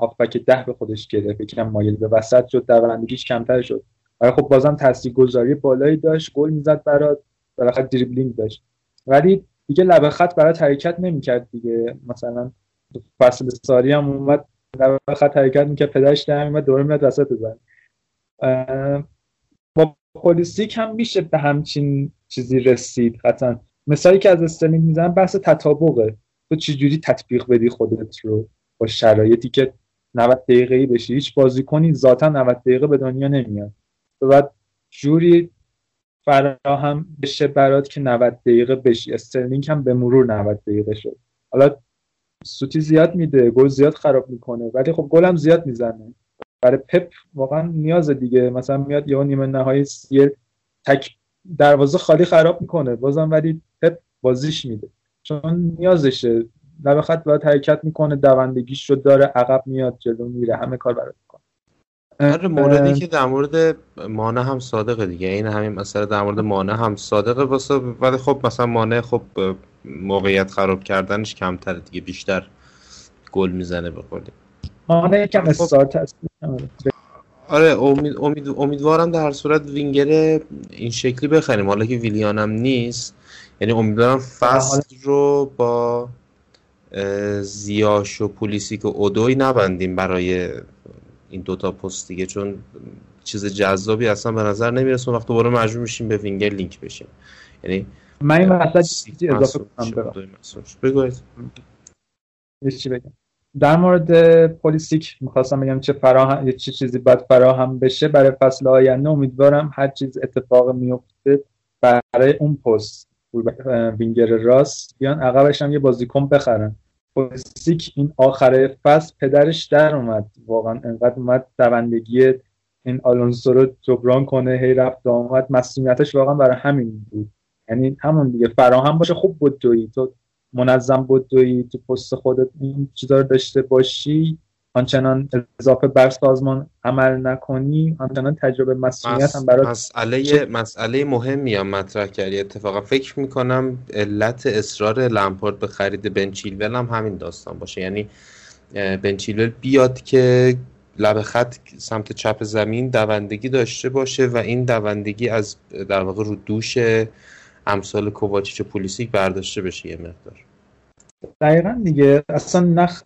هافبک ده به خودش گرفت. یکم مایل به وسط شد دورندگیش کمتر شد. ولی خب بازم گذاری بالایی داشت. گل می‌زد برات. بالاخره دریبلینگ داشت. ولی دیگه لبه خط برات حرکت نمی‌کرد دیگه. مثلا فصل ساری هم اومد لبه خط حرکت می‌کرد پدرش در اومد دوره میاد وسط بزن با پلیسیک هم میشه به همچین چیزی رسید. قطعا مثالی که از استرلینگ می‌زنم بحث تطابقه. تو چجوری تطبیق بدی خودت رو با شرایطی که 90 دقیقه بشی؟ هیچ بازیکنی ذاتا 90 دقیقه به دنیا نمیاد. تو بعد جوری فراهم بشه برات که 90 دقیقه بشی. استرلینگ هم به مرور 90 دقیقه شد. حالا سوتی زیاد میده گل زیاد خراب می‌کنه ولی خب گلم زیاد می‌زنه. برای پپ واقعا نیاز دیگه. مثلا میاد یه نیمه نهایی سیل تک دروازه خالی خراب می‌کنه. بازم ولی پپ بازیش میده. چون نیازشه. لب خط باید حرکت می‌کنه دوندگیش رو داره عقب میاد جلو میره. همه کار برات. می‌کنه آره موردی که در مورد مانع هم صادقه دیگه. این همین مسئله در مورد مانع هم صادقه واسه ولی خب مثلا مانع خب موقعیت خراب کردنش کمتره دیگه بیشتر گل می‌زنه به قولی. مانع کم خب. استارت هست. آره امید, امید امیدوارم در هر صورت وینگر این شکلی بخریم. حالا که ویلیانم نیست یعنی امیدوارم فصل رو با زیاش و پولیسی که اودوی نبندیم برای این دوتا پست دیگه چون چیز جذابی اصلا به نظر نمی‌رسه. وقت دوباره مجبور میشیم به وینگر لینک بشیم. یعنی من این چیزی اضافه کنم چی بگم؟ در مورد پلیسیک می‌خواستم بگم چه فراهم چه چیزی باید فراهم بشه. برای فصل آینده امیدوارم هر چیز اتفاق میفته برای اون پست. وینگر راست بیان عقبش هم یه بازیکن بخرن. پلیسیک این آخر فصل پدرش در اومد. واقعا انقدر اومد دوندگی این آلونسو رو جبران کنه هی رفت آمد. مسئولیتش واقعا برای همین بود. یعنی همون دیگه فراهم باشه خوب بود دوی. تو منظم بود دوی تو پست خودت این چیزا داشته باشی. آنچنان اضافه بر سازمان عمل نکنی آنچنان تجربه مسئولیت هم برای مسئله مسئله مهمی هم مطرح کردی. اتفاقا فکر می‌کنم علت اصرار لمپارد به خرید بنچیلول هم همین داستان باشه. یعنی بنچیلول بیاد که لب خط سمت چپ زمین دوندگی داشته باشه و این دوندگی از در واقع رو دوش امثال کوواچیچ و پولیسیک برداشته بشه یه مقدار. دقیقا دیگه اصلا نخ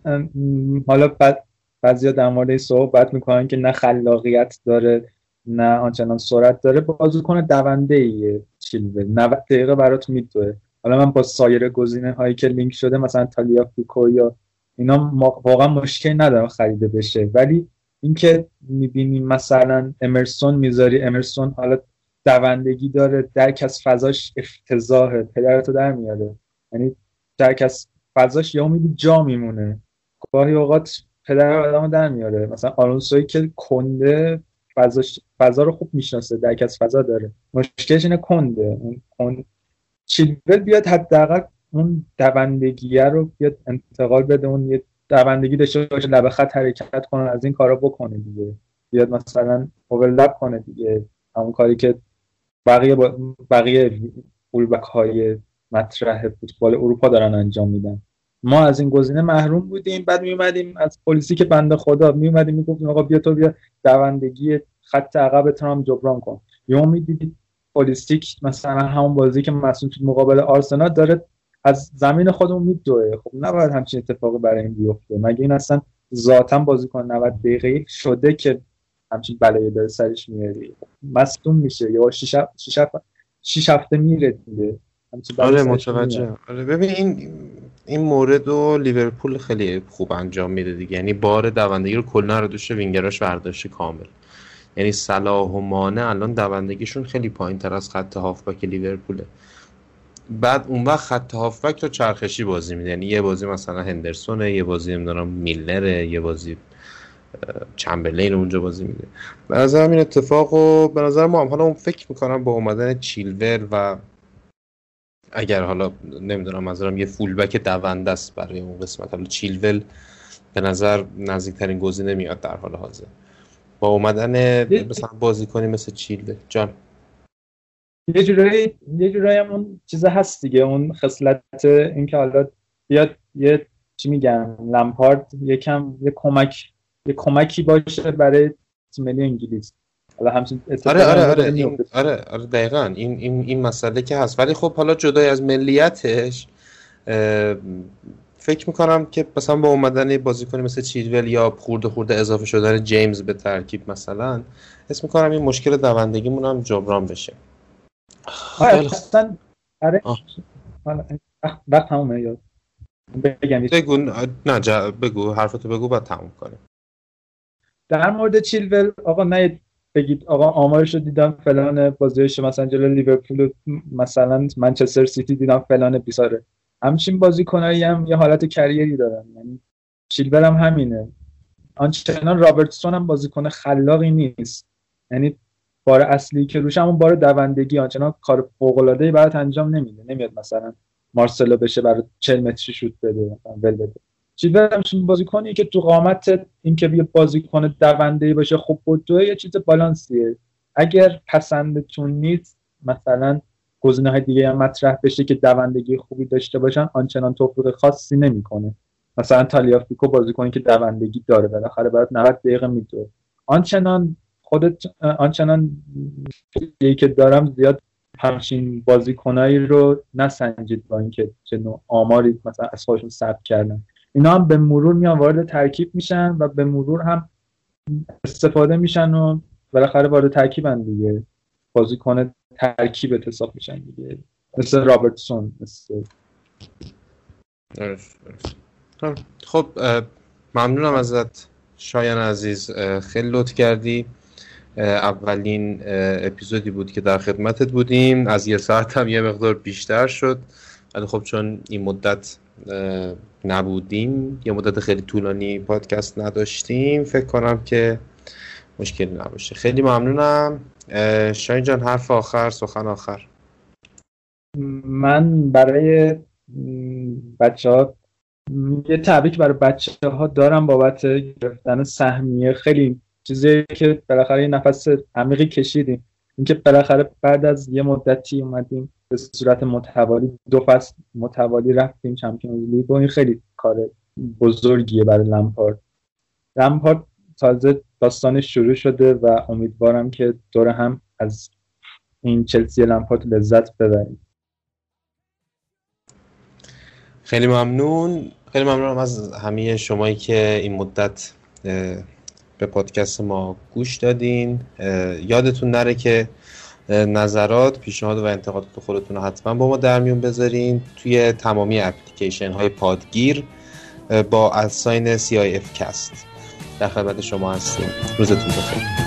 حالا بعد بعضیا در مورد صحبت می‌کنن که نه خلاقیت داره نه آنچنان سرعت داره. بازیکن دونده ایه چیلول 90 دقیقه برات میدوه. حالا من با سایر گزینه هایی که لینک شده مثلا تالیا فیکو یا اینا واقعا مشکل ندارم خریده بشه. ولی اینکه می‌بینی مثلا امرسون می‌ذاری امرسون حالا دوندگی داره درک از فضاش افتضاحه. پدرتو در میاره. یعنی درک از فضاش یا می‌بینی جا میمونه. گاهی اوقات پدر آدمو در میاره. مثلا آلونسوی که کنده فضا رو خوب می‌شناسه درک از فضا داره. مشکلش اینه کنده. اون کن چیلول بیاد حداقل اون دوندگیه رو بیاد انتقال بده اون یه دوندگی داشته باشه لبه خط حرکت کنه از این کارا بکنه دیگه. بیاد مثلا اوورلپ کنه دیگه. همون کاری که بقیه با بقیه های مطرح فوتبال اروپا دارن انجام میدن. ما از این گزینه محروم بودیم بعد می اومدیم از پلیسی که بنده خدا می اومدیم می‌گفتیم آقا بیا تو بیا دوندگی خط عقب هم جبران کن. یا می‌دیدید پلیستیک مثلا همون بازی که مسئول مقابل آرسنال داره از زمین خودمون میدوه. خب نباید همچین اتفاقی برای این بیفته. مگه این اصلا ذاتا بازیکن 90 دقیقه شده که همچین بلایی داره سرش میاری؟ مصدوم میشه. یا شیش هفته میره دیگه آره متوجه آره ببین این این مورد رو لیورپول خیلی خوب انجام میده دیگه. یعنی بار دوندگی رو کلا رو دوش وینگراش برداشته کامل. یعنی صلاح و مانع الان دوندگیشون خیلی پایین تر از خط هافبک لیورپوله. بعد اون وقت خط هافبک رو چرخشی بازی میده. یعنی یه بازی مثلا هندرسونه یه بازی نمی‌دونم میلنره یه بازی چمبرلین اونجا بازی میده. به نظر این اتفاق و به نظر ما حالا اون فکر می‌کنم با اومدن چیلور و اگر حالا نمی‌دونم منظورم یه فولبک دونده است برای اون قسمت. حالا چیلول به نظر نزدیکترین گزینه نمیاد در حال حاضر. با اومدن مثلا بازیکنی مثل چیلول. جان. یه جورایی یه جورایی هم اون چیز هست دیگه اون خصلت اینکه حالا بیاد یه چی میگم لمپارد یکم یه کمک یه کمکی باشه برای تیم ملی انگلیس. حالا همچین آره آره آره این آره آره دقیقا این این این مسئله که هست. ولی خب حالا جدای از ملیتش فکر می‌کنم که مثلا با اومدن بازیکنی مثل چیلول یا خورده خورده اضافه شدن جیمز به ترکیب مثلا اسم می‌کنم این مشکل دوندگیمون هم جبران بشه. آره اصلا آره. وقت تمومه یاد بگم بگو نه جا... بگو حرفتو بگو بعد تموم کنیم. در مورد چیلول آقا نه بگید آقا آمارش رو دیدم فلان بازیش مثلا جلو لیورپول مثلا منچستر سیتی دیدم فلان بیساره همچین بازیکنایی هم یه حالت کریری دارن. یعنی چیلول هم همینه. آنچنان رابرتسون هم بازیکن خلاقی نیست. یعنی بار اصلی که روش همون بار دوندگی آنچنان کار فوق العاده برات انجام نمیده. نمیاد مثلا مارسلو بشه برای 40 متری شوت بده مثلا ول بده. همچین بازیکنی که تو قامت اینکه بیا بازیکن دونده باشه خب دو یه چیز بالانسیه. اگر پسندتون نیست مثلا گزینه های دیگه هم مطرح بشه که دوندگی خوبی داشته باشن آنچنان توفیق خاصی نمی‌کنه. مثلا تالیافیکو بازیکنی که دوندگی داره بالاخره برات 90 دقیقه میدوه. آنچنان خودت آنچنان که دارم زیاد همچین بازیکنایی رو نسنجید با اینکه چه نوع آماری مثلا از خودشون ثبت کردن. اینا هم به مرور میان وارد ترکیب میشن و به مرور هم استفاده میشن و بالاخره وارد ترکیبن دیگه. بازیکن ترکیب حساب میشن دیگه. مثل رابرتسون مثل خب ممنونم ازت شایان عزیز. خیلی لطف کردی. اولین اپیزودی بود که در خدمتت بودیم. از یه ساعت هم یه مقدار بیشتر شد. ولی خب چون این مدت نبودیم یه مدت خیلی طولانی پادکست نداشتیم. فکر کنم که مشکلی نباشه. خیلی ممنونم. شاین جان حرف آخر سخن آخر. من برای بچه ها یه تبریک برای بچه ها دارم بابت گرفتن سهمیه. خیلی چیزی که بالاخره یه نفس عمیقی کشیدیم. اینکه بالاخره بعد از یه مدتی اومدیم به صورت متوالی دو فصل متوالی رفتیم چمپیونز لیگ و این خیلی کار بزرگیه برای لمپارد. لمپارد تازه داستانش شروع شده و امیدوارم که دور هم از این چلسی لمپارد لذت ببریم. خیلی ممنون. خیلی ممنونم از همه شمایی که این مدت به پادکست ما گوش دادین. یادتون نره که نظرات پیشنهاد و انتقادات خودتون رو حتما با ما در میون بذارین. توی تمامی اپلیکیشن های پادگیر با اساین CIF کست در خدمت شما هستیم. روزتون بخیر.